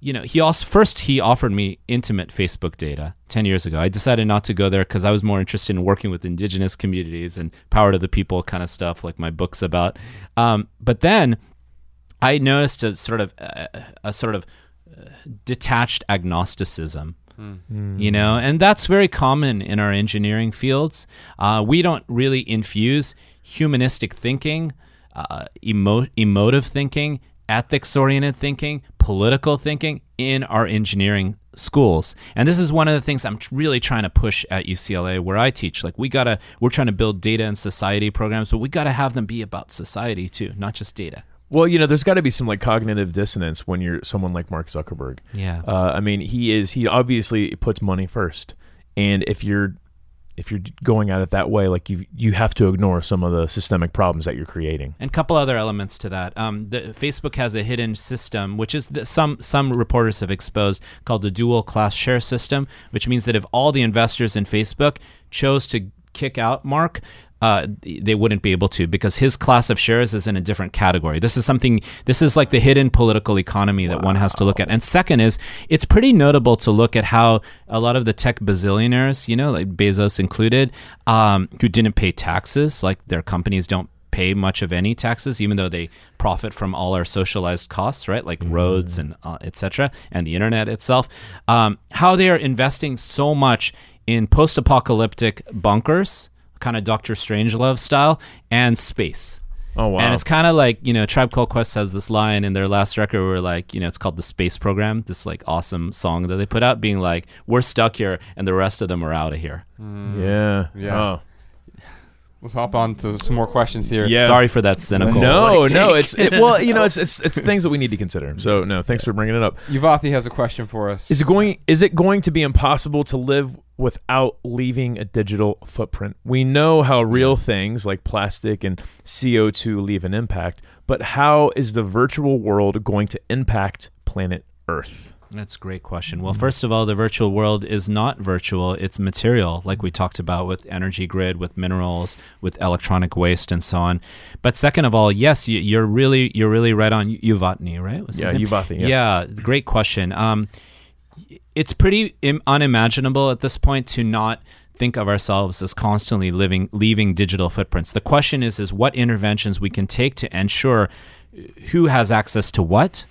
you know, he also first he offered me intimate Facebook data 10 years ago. I decided not to go there because I was more interested in working with indigenous communities and power to the people kind of stuff, like my books about. Um, but then I noticed a sort of a, a sort of uh, detached agnosticism. You know, and that's very common in our engineering fields. Uh, we don't really infuse humanistic thinking, uh, emo- emotive thinking, ethics oriented thinking, political thinking in our engineering schools. And this is one of the things I'm really trying to push at UCLA where I teach. Like we got to we're trying to build data and society programs, but we got to have them be about society too, not just data. Well, you know, there's got to be some like cognitive dissonance when you're someone like Mark Zuckerberg. Yeah. Uh, I mean, he is he obviously puts money first, and if you're if you're going at it that way, like you you have to ignore some of the systemic problems that you're creating. And a couple other elements to that. Um, the, Facebook has a hidden system, which is the, some some reporters have exposed, called the dual class share system, which means that if all the investors in Facebook chose to kick out Mark, uh, they wouldn't be able to because his class of shares is in a different category. This is something, this is like the hidden political economy that wow. one has to look at. And second is, it's pretty notable to look at how a lot of the tech bazillionaires, you know, like Bezos included, um, who didn't pay taxes, like their companies don't pay much of any taxes, even though they profit from all our socialized costs, right? Like mm. roads and uh, etc. and the internet itself. Um, how they are investing so much in post-apocalyptic bunkers kind of Doctor Strangelove style, and space. Oh wow! And it's kind of like you know, Tribe Called Quest has this line in their last record where like you know, it's called the Space Program. This like awesome song that they put out, being like, "We're stuck here, and the rest of them are out of here." Mm. Yeah, yeah. Oh. Let's hop on to some more questions here. Yeah. Sorry for that cynical. No, like, no, it's it, well, you know, it's it's it's things that we need to consider. So no, thanks for bringing it up. Yuvathi has a question for us. Is it going? Is it going to be impossible to live without leaving a digital footprint? We know how real things like plastic and CO two leave an impact, but how is the virtual world going to impact planet Earth? That's a great question. Well, first of all, the virtual world is not virtual, it's material, like we talked about with energy grid, with minerals, with electronic waste, and so on. But second of all, yes, you, are really you're really right on Yuvatni, right? What's yeah, Yuvatni. Yeah. yeah, great question. Um, it's pretty Im- unimaginable at this point to not think of ourselves as constantly living leaving digital footprints. The question is is what interventions we can take to ensure who has access to what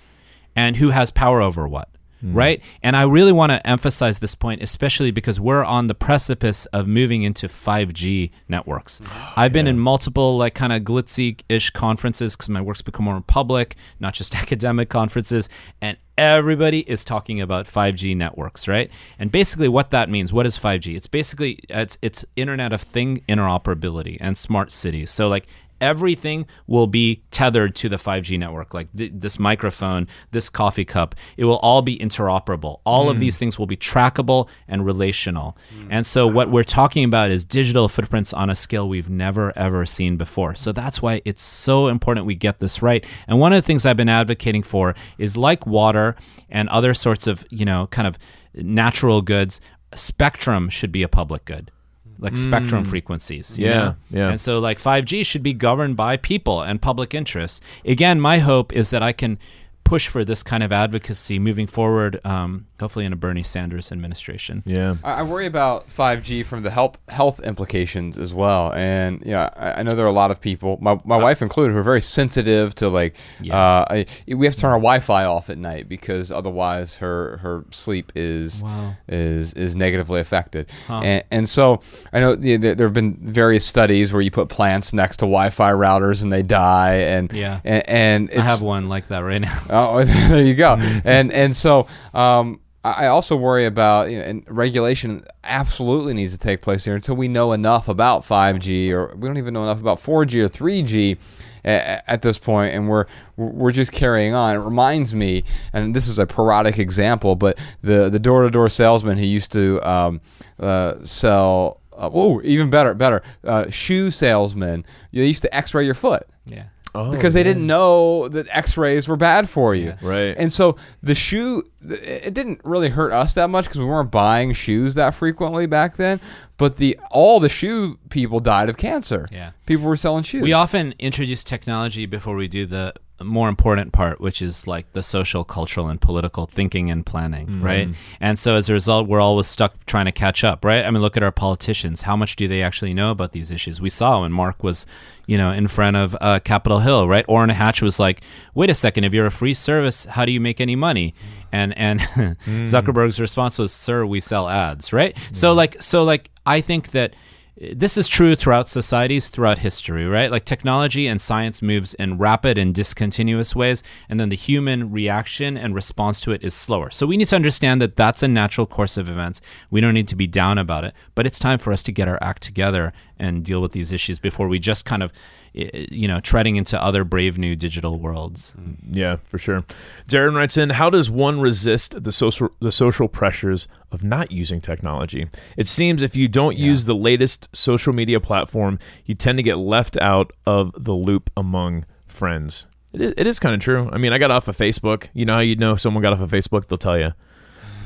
and who has power over what. Mm. Right. And I really want to emphasize this point, especially because we're on the precipice of moving into 5G networks. Oh, I've been in multiple, like, kind of glitzy ish conferences because my work's become more public, not just academic conferences. And everybody is talking about 5G networks, right? And basically, what that means, what is 5G? It's basically it's it's Internet of Thing interoperability and smart cities. So like everything will be tethered to the 5G network. Like th- this microphone, this coffee cup, it will all be interoperable. All mm. of these things will be trackable and relational. Mm. And so, what we're talking about is digital footprints on a scale we've never, ever seen before. So, that's why it's so important we get this right. And one of the things I've been advocating for is like water and other sorts of, you know, kind of natural goods, spectrum should be a public good like mm. spectrum frequencies. yeah, know? yeah. And so like 5G should be governed by people and public interests. Again, my hope is that I can push for this kind of advocacy moving forward, um, hopefully in a Bernie Sanders administration. Yeah, I, I, worry about 5G from the health health implications as well. And yeah, I, I know there are a lot of people, my, my uh, wife included, who are very sensitive to like, yeah. uh, I, we have to turn our Wi-Fi off at night because otherwise her her sleep is wow. is is negatively affected. Huh. And, and so I know the, the, there have been various studies where you put plants next to Wi-Fi routers and they die. And yeah, and, and I have one like that right now. Oh, there you go. Mm-hmm. and and so um, I also worry about you know, and regulation absolutely needs to take place here until we know enough about 5G or we don't even know enough about 4G or 3G at, at this point, and we're we're just carrying on. It reminds me, and this is a parodic example, but the the door to door salesman who used to um, uh, sell. Uh, oh, even better, better. Uh, shoe salesman. you used to X-ray your foot. Yeah. Oh, because they didn't know that X-rays were bad for you. Yeah. Right. And so the shoe, it didn't really hurt us that much because we weren't buying shoes that frequently back then. But the all the shoe people died of cancer. Yeah. People were selling shoes. We often introduce technology before we do the more important part, which is like the social, cultural, and political thinking and planning, mm-hmm. right? And so as a result, we're always stuck trying to catch up, right? I mean, look at our politicians. How much do they actually know about these issues? We saw when Mark was, you know, in front of uh, Capitol Hill, right? Orrin Hatch was like, "Wait a second, if you're a free service, how do you make any money?" And and mm. Zuckerberg's response was, "Sir, we sell ads," right? Mm. So like, so like, I think that this is true throughout societies throughout history right? Like technology and science moves in rapid and discontinuous ways and then the human reaction and response to it is slower. So we need to understand that that's a natural course of events. We don't need to be down about it but it's time for us to get our act together and deal with these issues before we just kind of you know treading into other brave new digital worlds. Mm, yeah, for sure. Darren writes in, how does one resist the social the social pressures of not using technology? It seems if you don't use the latest social media platform, you tend to get left out of the loop among friends. It is, it is kind of true. I mean, I got off of Facebook. You know how you know someone got off of Facebook? They'll tell you.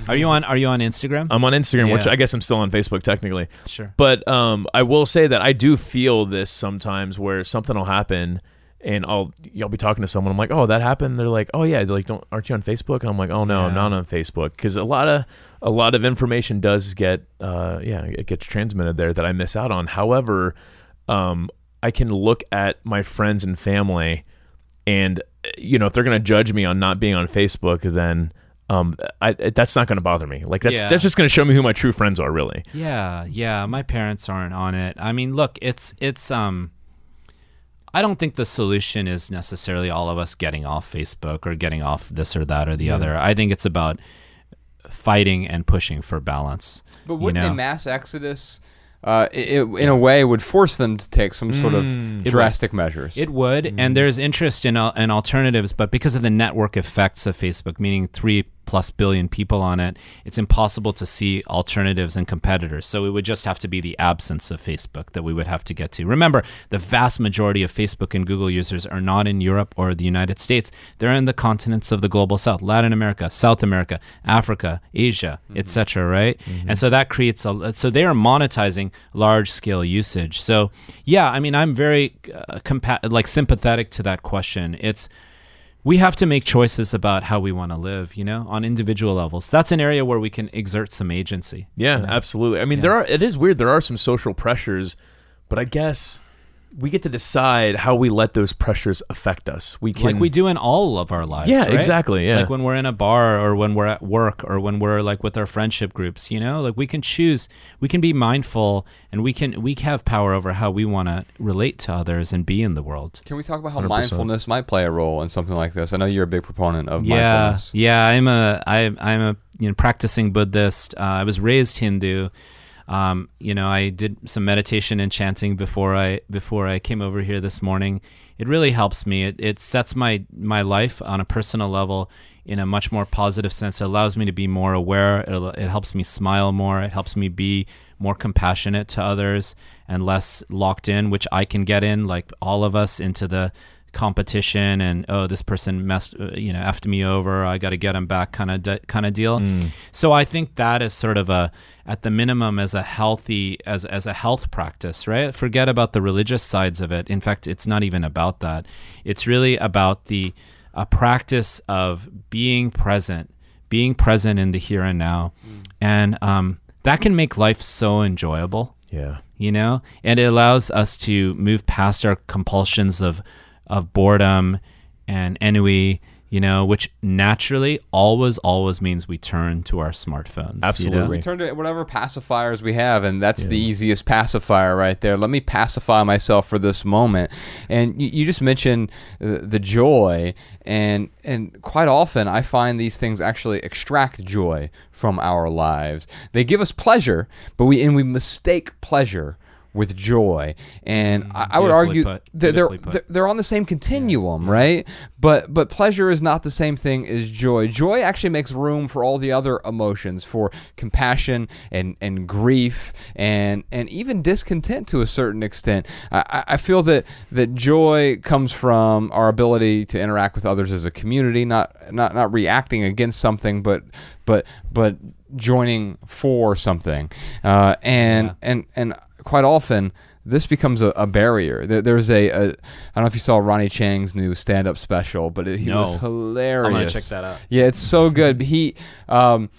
Are you on Are you on Instagram? I'm on Instagram, which I guess I'm still on Facebook technically. Sure. But um, I will say that I do feel this sometimes where something will happen and I'll you'll be talking to someone. I'm like, oh, that happened. They're like, oh yeah, They're like don't aren't you on Facebook? And I'm like, oh no, I'm not on Facebook because a lot of a lot of information does get uh yeah it gets transmitted there that I miss out on. However, um, I can look at my friends and family and you know if they're gonna judge me on not being on Facebook, then um, I, that's not gonna bother me. Like that's Yeah. that's just gonna show me who my true friends are really. Yeah, yeah. My parents aren't on it. I mean, look, it's it's um. I don't think the solution is necessarily all of us getting off Facebook or getting off this or that or the other. I think it's about fighting and pushing for balance. But wouldn't know? a mass exodus, uh, i i in a way, would force them to take some sort of drastic measures? It would, and there's interest in uh, in alternatives, but because of the network effects of Facebook, meaning three plus billion people on it, it's impossible to see alternatives and competitors. So it would just have to be the absence of Facebook that we would have to get to. Remember, the vast majority of Facebook and Google users are not in Europe or the United States. They're in the continents of the global South, Latin America, South America, Africa, Asia, etc. Right, and so that creates a. So they are monetizing large scale usage. So yeah, I mean, I'm very uh, compa- like sympathetic to that question. It's we have to make choices about how we want to live, you know, on individual levels. That's an area where we can exert some agency. Yeah, absolutely. I mean, there are. It is weird. There are some social pressures, but I guess we get to decide how we let those pressures affect us. We can, like we do in all of our lives. Yeah, right? exactly, yeah. Like when we're in a bar or when we're at work or when we're like with our friendship groups, you know, like we can choose, we can be mindful and we can, we have power over how we want to relate to others and be in the world. Can we talk about how mindfulness might play a role in something like this? I know you're a big proponent of yeah, mindfulness. Yeah, I'm a I, I'm a you know practicing Buddhist. Uh, I was raised Hindu. Um, you know, I did some meditation and chanting before I before I came over here this morning. It really helps me. It, it sets my my life on a personal level in a much more positive sense. It allows me to be more aware. It, it helps me smile more. It helps me be more compassionate to others and less locked in, which I can get in, like all of us, into the competition and oh this person messed uh, you know effed me over I got to get him back kind of de- kind of deal. So I think that is sort of a at the minimum as a healthy as as a health practice, right? Forget about the religious sides of it. In fact, it's not even about that. It's really about the a practice of being present, being present in the here and now. And um, that can make life so enjoyable yeah, you know and it allows us to move past our compulsions of of boredom and ennui you know which naturally always always means we turn to our smartphones you know? Absolutely. We turn to whatever pacifiers we have, and that's the easiest pacifier right there. Let me pacify myself for this moment. And you, you just mentioned the joy, and and quite often I find these things actually extract joy from our lives. They give us pleasure, but we and we mistake pleasure with joy. And I, I would argue put. they're, they're they're on the same continuum, right? But but pleasure is not the same thing as joy. Joy actually makes room for all the other emotions, for compassion and and grief and and even discontent to a certain extent. I, I- I feel that that joy comes from our ability to interact with others as a community, not not not reacting against something, but but but joining for something. Uh, and Yeah. and and quite often this becomes a, a barrier. There, there's a, a I don't know if you saw Ronny Chieng's new stand-up special, but it, he No. was hilarious. I'm gonna check that out. Yeah, it's so good. He um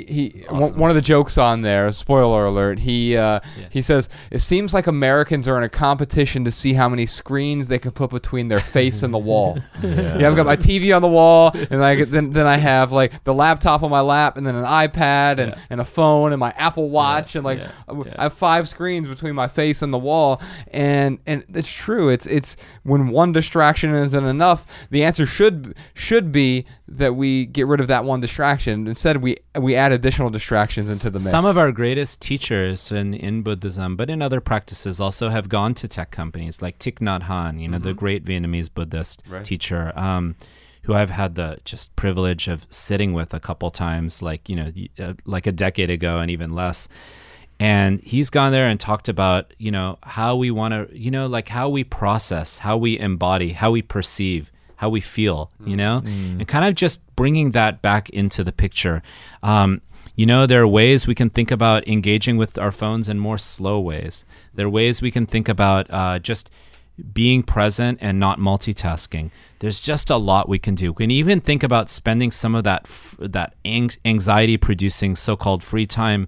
he he one- Awesome. one of the jokes on there. Spoiler alert. He uh, he says it seems like Americans are in a competition to see how many screens they can put between their face and the wall. yeah. I've got my TV on the wall, and I then then I have like the laptop on my lap, and then an iPad and, and a phone and my Apple Watch, and like yeah, I- yeah. I have five screens between my face and the wall, and and it's true. It's it's when one distraction isn't enough. The answer should should be that we get rid of that one distraction. Instead, we we add additional distractions into the mix. Some of our greatest teachers in, in Buddhism, but in other practices, also have gone to tech companies like Thich Nhat Hanh, you know, the great Vietnamese Buddhist Mm-hmm. Right. teacher, um, who I've had the just privilege of sitting with a couple times, like you know, uh, like a decade ago and even less. And he's gone there and talked about, you know, how we want to, you know, like how we process, how we embody, how we perceive, how we feel, you know, and kind of just bringing that back into the picture. Um, you know, there are ways we can think about engaging with our phones in more slow ways. There are ways we can think about uh, just being present and not multitasking. There's just a lot we can do. We can even think about spending some of that f- that ang- anxiety producing so-called free time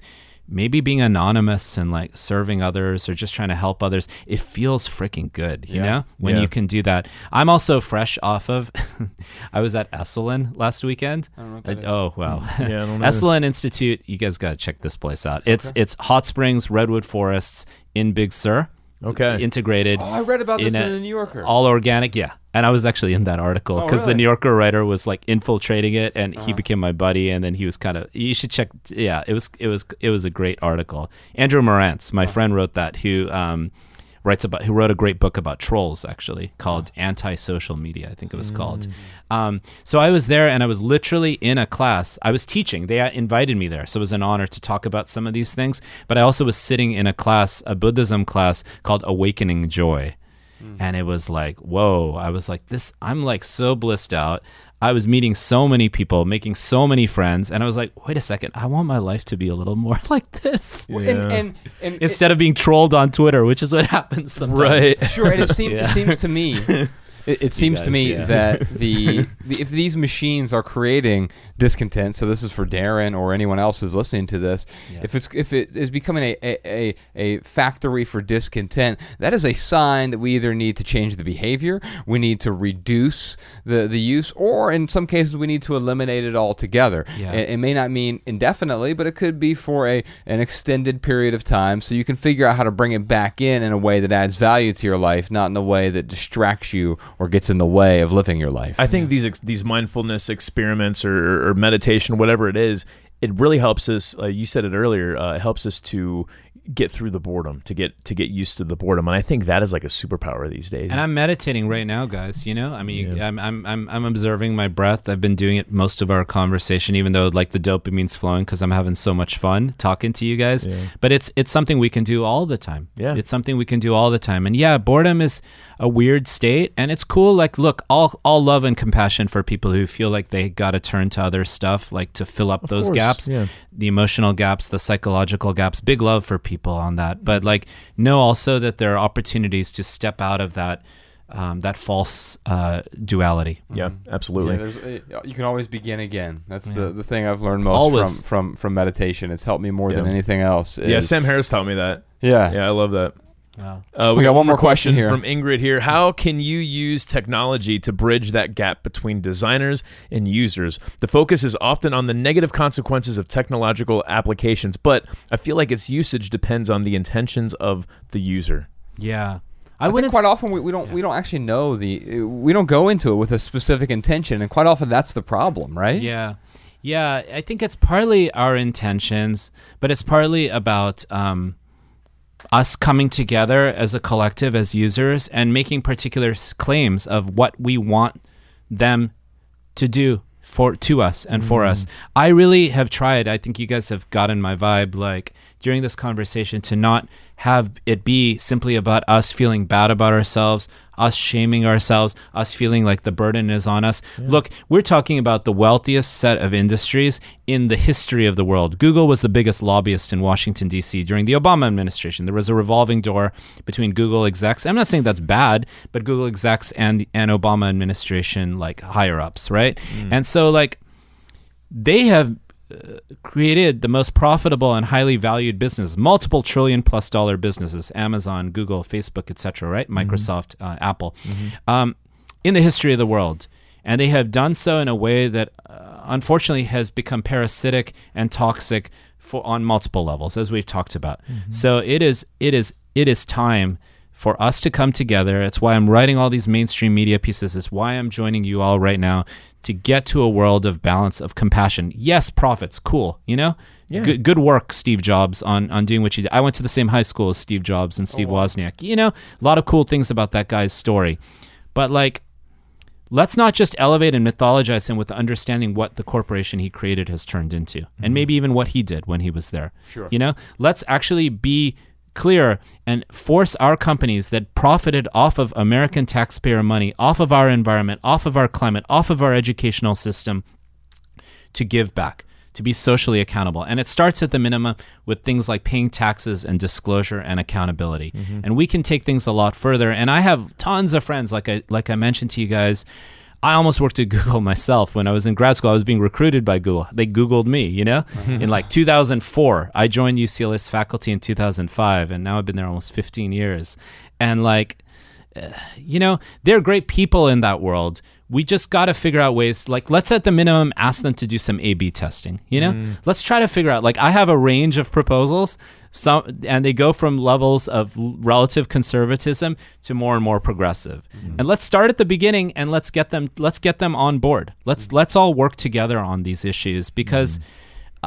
maybe being anonymous and like serving others or just trying to help others. It feels freaking good, you Yeah. know? When Yeah. you can do that. I'm also fresh off of I was at Esalen last weekend. I don't know I- oh, wow. Yeah, I don't know. Esalen Institute, you guys got to check this place out. It's it's hot springs, redwood forests in Big Sur. Okay. Oh, Integrated. I read about this in in, the New Yorker. all organic, yeah. And I was actually in that article Oh, because the? New Yorker writer was like infiltrating it, and Uh-huh. he became my buddy. And then he was kind of you should check. Yeah, it was it was it was a great article. Andrew Marantz, Uh-huh. my friend, wrote that. Who um, writes about who wrote a great book about trolls actually called. Anti-Social Media. I think it was called. Mm. Um, so I was there, and I was literally in a class. I was teaching. They invited me there, so it was an honor to talk about some of these things. But I also was sitting in a class, a Buddhism class called Awakening Joy and it was like whoa i was like this i'm like so blissed out i was meeting so many people making so many friends and i was like wait a second i want my life to be a little more like this and, Yeah. and, and instead of being trolled on twitter which is what happens sometimes Right. sure, and it seems Yeah. it seems to me. It, it seems to me yeah. that the, the if these machines are creating discontent, so this is for Darren or anyone else who's listening to this. Yeah. If it's if it is becoming a, a, a, a factory for discontent, that is a sign that we either need to change the behavior, we need to reduce the, the use, or in some cases we need to eliminate it altogether. Yeah. It, it may not mean indefinitely, but it could be for a an extended period of time. So you can figure out how to bring it back in in a way that adds value to your life, not in a way that distracts you or gets in the way of living your life. I think these ex- these mindfulness experiments or, or meditation, whatever it is, it really helps us. Uh, you said it earlier. Uh, it helps us to get through the boredom, to get to get used to the boredom, and I think that is like a superpower these days. And I'm meditating right now, guys. You know, I mean, I'm, I'm I'm I'm observing my breath. I've been doing it most of our conversation, even though like the dopamine's flowing because I'm having so much fun talking to you guys. Yeah. But it's it's something we can do all the time. Yeah. it's something we can do all the time. And yeah, boredom is a weird state, and it's cool. Like, look, all all love and compassion for people who feel like they got to turn to other stuff, like to fill up those course, gaps yeah. the emotional gaps, the psychological gaps. Big love for people on that, but like know also that there are opportunities to step out of that um, that false uh, duality. yeah, absolutely. Yeah, there's, uh, you can always begin again. That's the, the thing I've learned most Always. from, from from meditation. It's helped me more than anything else. yeah, Sam Harris taught me that. yeah. Yeah, I love that. Wow. Uh, We got one more question here. from Ingrid here. How can you use technology to bridge that gap between designers and users? The focus is often on the negative consequences of technological applications, but I feel like its usage depends on the intentions of the user. Yeah, I, think wouldn't quite often we, we don't we don't actually know the we don't go into it with a specific intention, and quite often that's the problem, right? Yeah. Yeah, I think it's partly our intentions, but it's partly about um, us coming together as a collective, as users, and making particular claims of what we want them to do for to us and for us. Mm. I really have tried. I think you guys have gotten my vibe. Like during this conversation, to not have it be simply about us feeling bad about ourselves, us shaming ourselves, us feeling like the burden is on us. Look, we're talking about the wealthiest set of industries in the history of the world. Google was the biggest lobbyist in Washington, D.C. during the Obama administration. There was a revolving door between Google execs. I'm not saying that's bad, but Google execs and, and Obama administration, like higher ups, right? Mm. And so, like, they have created the most profitable and highly valued business multiple trillion plus dollar businesses amazon google facebook etc right? Microsoft uh, apple. Um, in the history of the world and they have done so in a way that uh, unfortunately has become parasitic and toxic for on multiple levels as we've talked about. So it is it is it is time for us to come together. It's why I'm writing all these mainstream media pieces. It's why I'm joining you all right now to get to a world of balance, of compassion. Yes, profits, cool, you know? Yeah. Good, good work, Steve Jobs, on, on doing what you did. I went to the same high school as Steve Jobs and oh, Steve Wozniak. You know, a lot of cool things about that guy's story. But like, let's not just elevate and mythologize him with understanding what the corporation he created has turned into and mm-hmm. maybe even what he did when he was there Sure. you know let's actually be clear and force our companies that profited off of american taxpayer money off of our environment off of our climate off of our educational system to give back, to be socially accountable. And it starts at the minimum with things like paying taxes and disclosure and accountability. Mm-hmm. And we can take things a lot further. And I have tons of friends, like I like I mentioned to you guys. I almost worked at Google myself when I was in grad school. I was being recruited by Google. They Googled me, you know? in like 2004, I joined UCLA's faculty in 2005, and now I've been there almost 15 years. And like, you know, they're great people in that world. We just got to figure out ways, like, let's at the minimum ask them to do some A B testing, you know? Mm. Let's try to figure out, like, I have a range of proposals, some, and they go from levels of relative conservatism to more and more progressive. Mm. And let's start at the beginning and let's get them, let's get them on board. Let's, mm. let's all work together on these issues because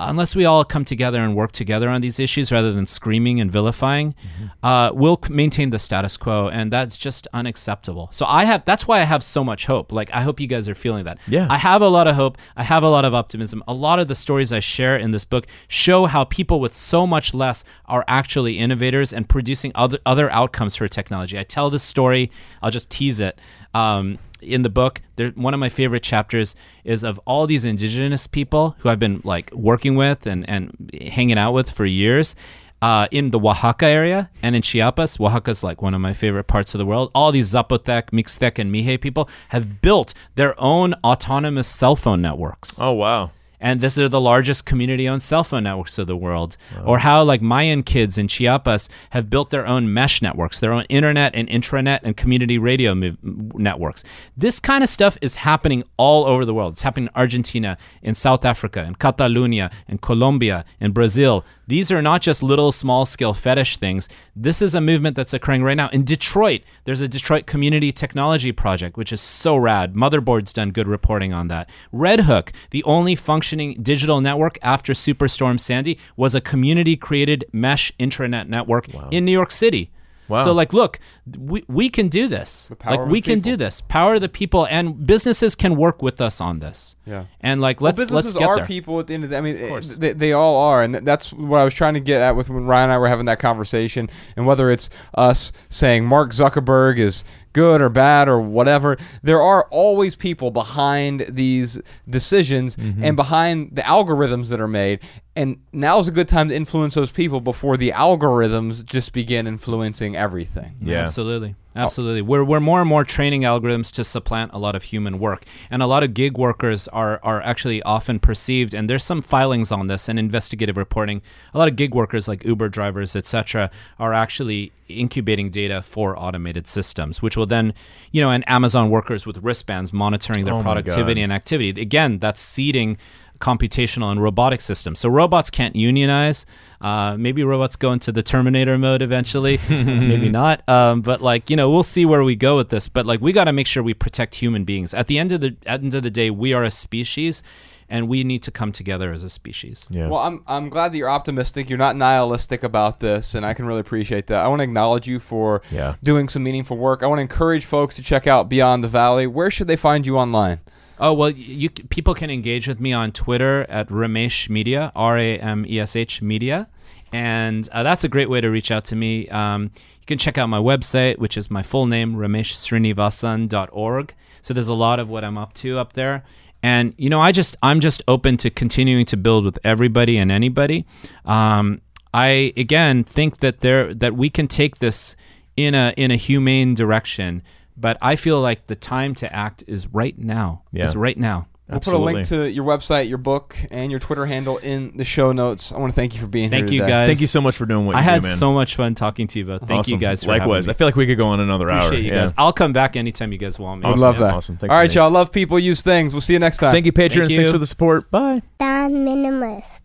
unless we all come together and work together on these issues rather than screaming and vilifying, uh, we'll maintain the status quo, and that's just unacceptable. So I have that's why I have so much hope. Like I hope you guys are feeling that. Yeah. I have a lot of hope. I have a lot of optimism. A lot of the stories I share in this book show how people with so much less are actually innovators and producing other other outcomes for technology. I tell this story. I'll just tease it. Um, in the book, there, one of my favorite chapters is of all these indigenous people who I've been like working with and, and hanging out with for years. Uh, in the Oaxaca area and in Chiapas, Oaxaca's like one of my favorite parts of the world. All these Zapotec, Mixtec, and Mixe people have built their own autonomous cell phone networks Oh wow. And these are the largest community-owned cell phone networks of the world. Or how like Mayan kids in Chiapas have built their own mesh networks, their own internet and intranet and community radio networks. This kind of stuff is happening all over the world. It's happening in Argentina, in South Africa, in Catalonia, in Colombia, in Brazil. These are not just little small-scale fetish things. This is a movement that's occurring right now in Detroit. There's a Detroit Community Technology Project, which is so rad. Motherboard's done good reporting on that. Red Hook, the only functioning digital network after Superstorm Sandy, was a community-created mesh intranet network in New York City. Wow. So like look, we, we can do this. Like we can do this. Power of the people and businesses can work with us on this. Yeah. And like let's let's businesses get are there. people at the end of the. I mean, they, they all are, and that's what I was trying to get at with when Ryan and I were having that conversation. And whether it's us saying Mark Zuckerberg is good or bad or whatever, there are always people behind these decisions Mm-hmm. and behind the algorithms that are made. And now's a good time to influence those people before the algorithms just begin influencing everything. Yeah. Absolutely. Absolutely. We're, we're more and more training algorithms to supplant a lot of human work. And a lot of gig workers are, are actually often perceived, and there's some filings on this and investigative reporting. A lot of gig workers, like Uber drivers, etc., are actually incubating data for automated systems, which will then, you know, and Amazon workers with wristbands monitoring their Oh productivity and activity. Again, that's seeding computational and robotic systems. So robots can't unionize. Uh, maybe robots go into the Terminator mode eventually. maybe not. Um, but like you know, we'll see where we go with this. But like we got to make sure we protect human beings. At the end of the at the end of the day, we are a species, and we need to come together as a species. Yeah. Well, I'm I'm glad that you're optimistic. You're not nihilistic about this, and I can really appreciate that. I want to acknowledge you for Yeah. doing some meaningful work. I want to encourage folks to check out Beyond the Valley. Where should they find you online? Oh well, you people can engage with me on Twitter at Ramesh Media, R A M E S H Media, and uh, that's a great way to reach out to me. Um, you can check out my website, which is my full name, rameshsrinivasan.org. So there's a lot of what I'm up to up there. And you know, I just I'm just open to continuing to build with everybody and anybody. Um, I again think that there that we can take this in a in a humane direction, but I feel like the time to act is right now. Yeah. Is right now. We'll put a link to your website, your book, and your Twitter handle in the show notes. I want to thank you for being Thank here Thank you today. guys. Thank you so much for doing what I you had do, man. so much fun talking to you both. Thank you guys for Likewise. having I feel like we could go on another hour. Appreciate you yeah. guys. I'll come back anytime you guys want me. I Awesome, love man. that. Awesome. Thanks, All right, y'all. Love people, use things. We'll see you next time. Thank you, patrons. Thank Thanks for the support. Bye. The Minimalists.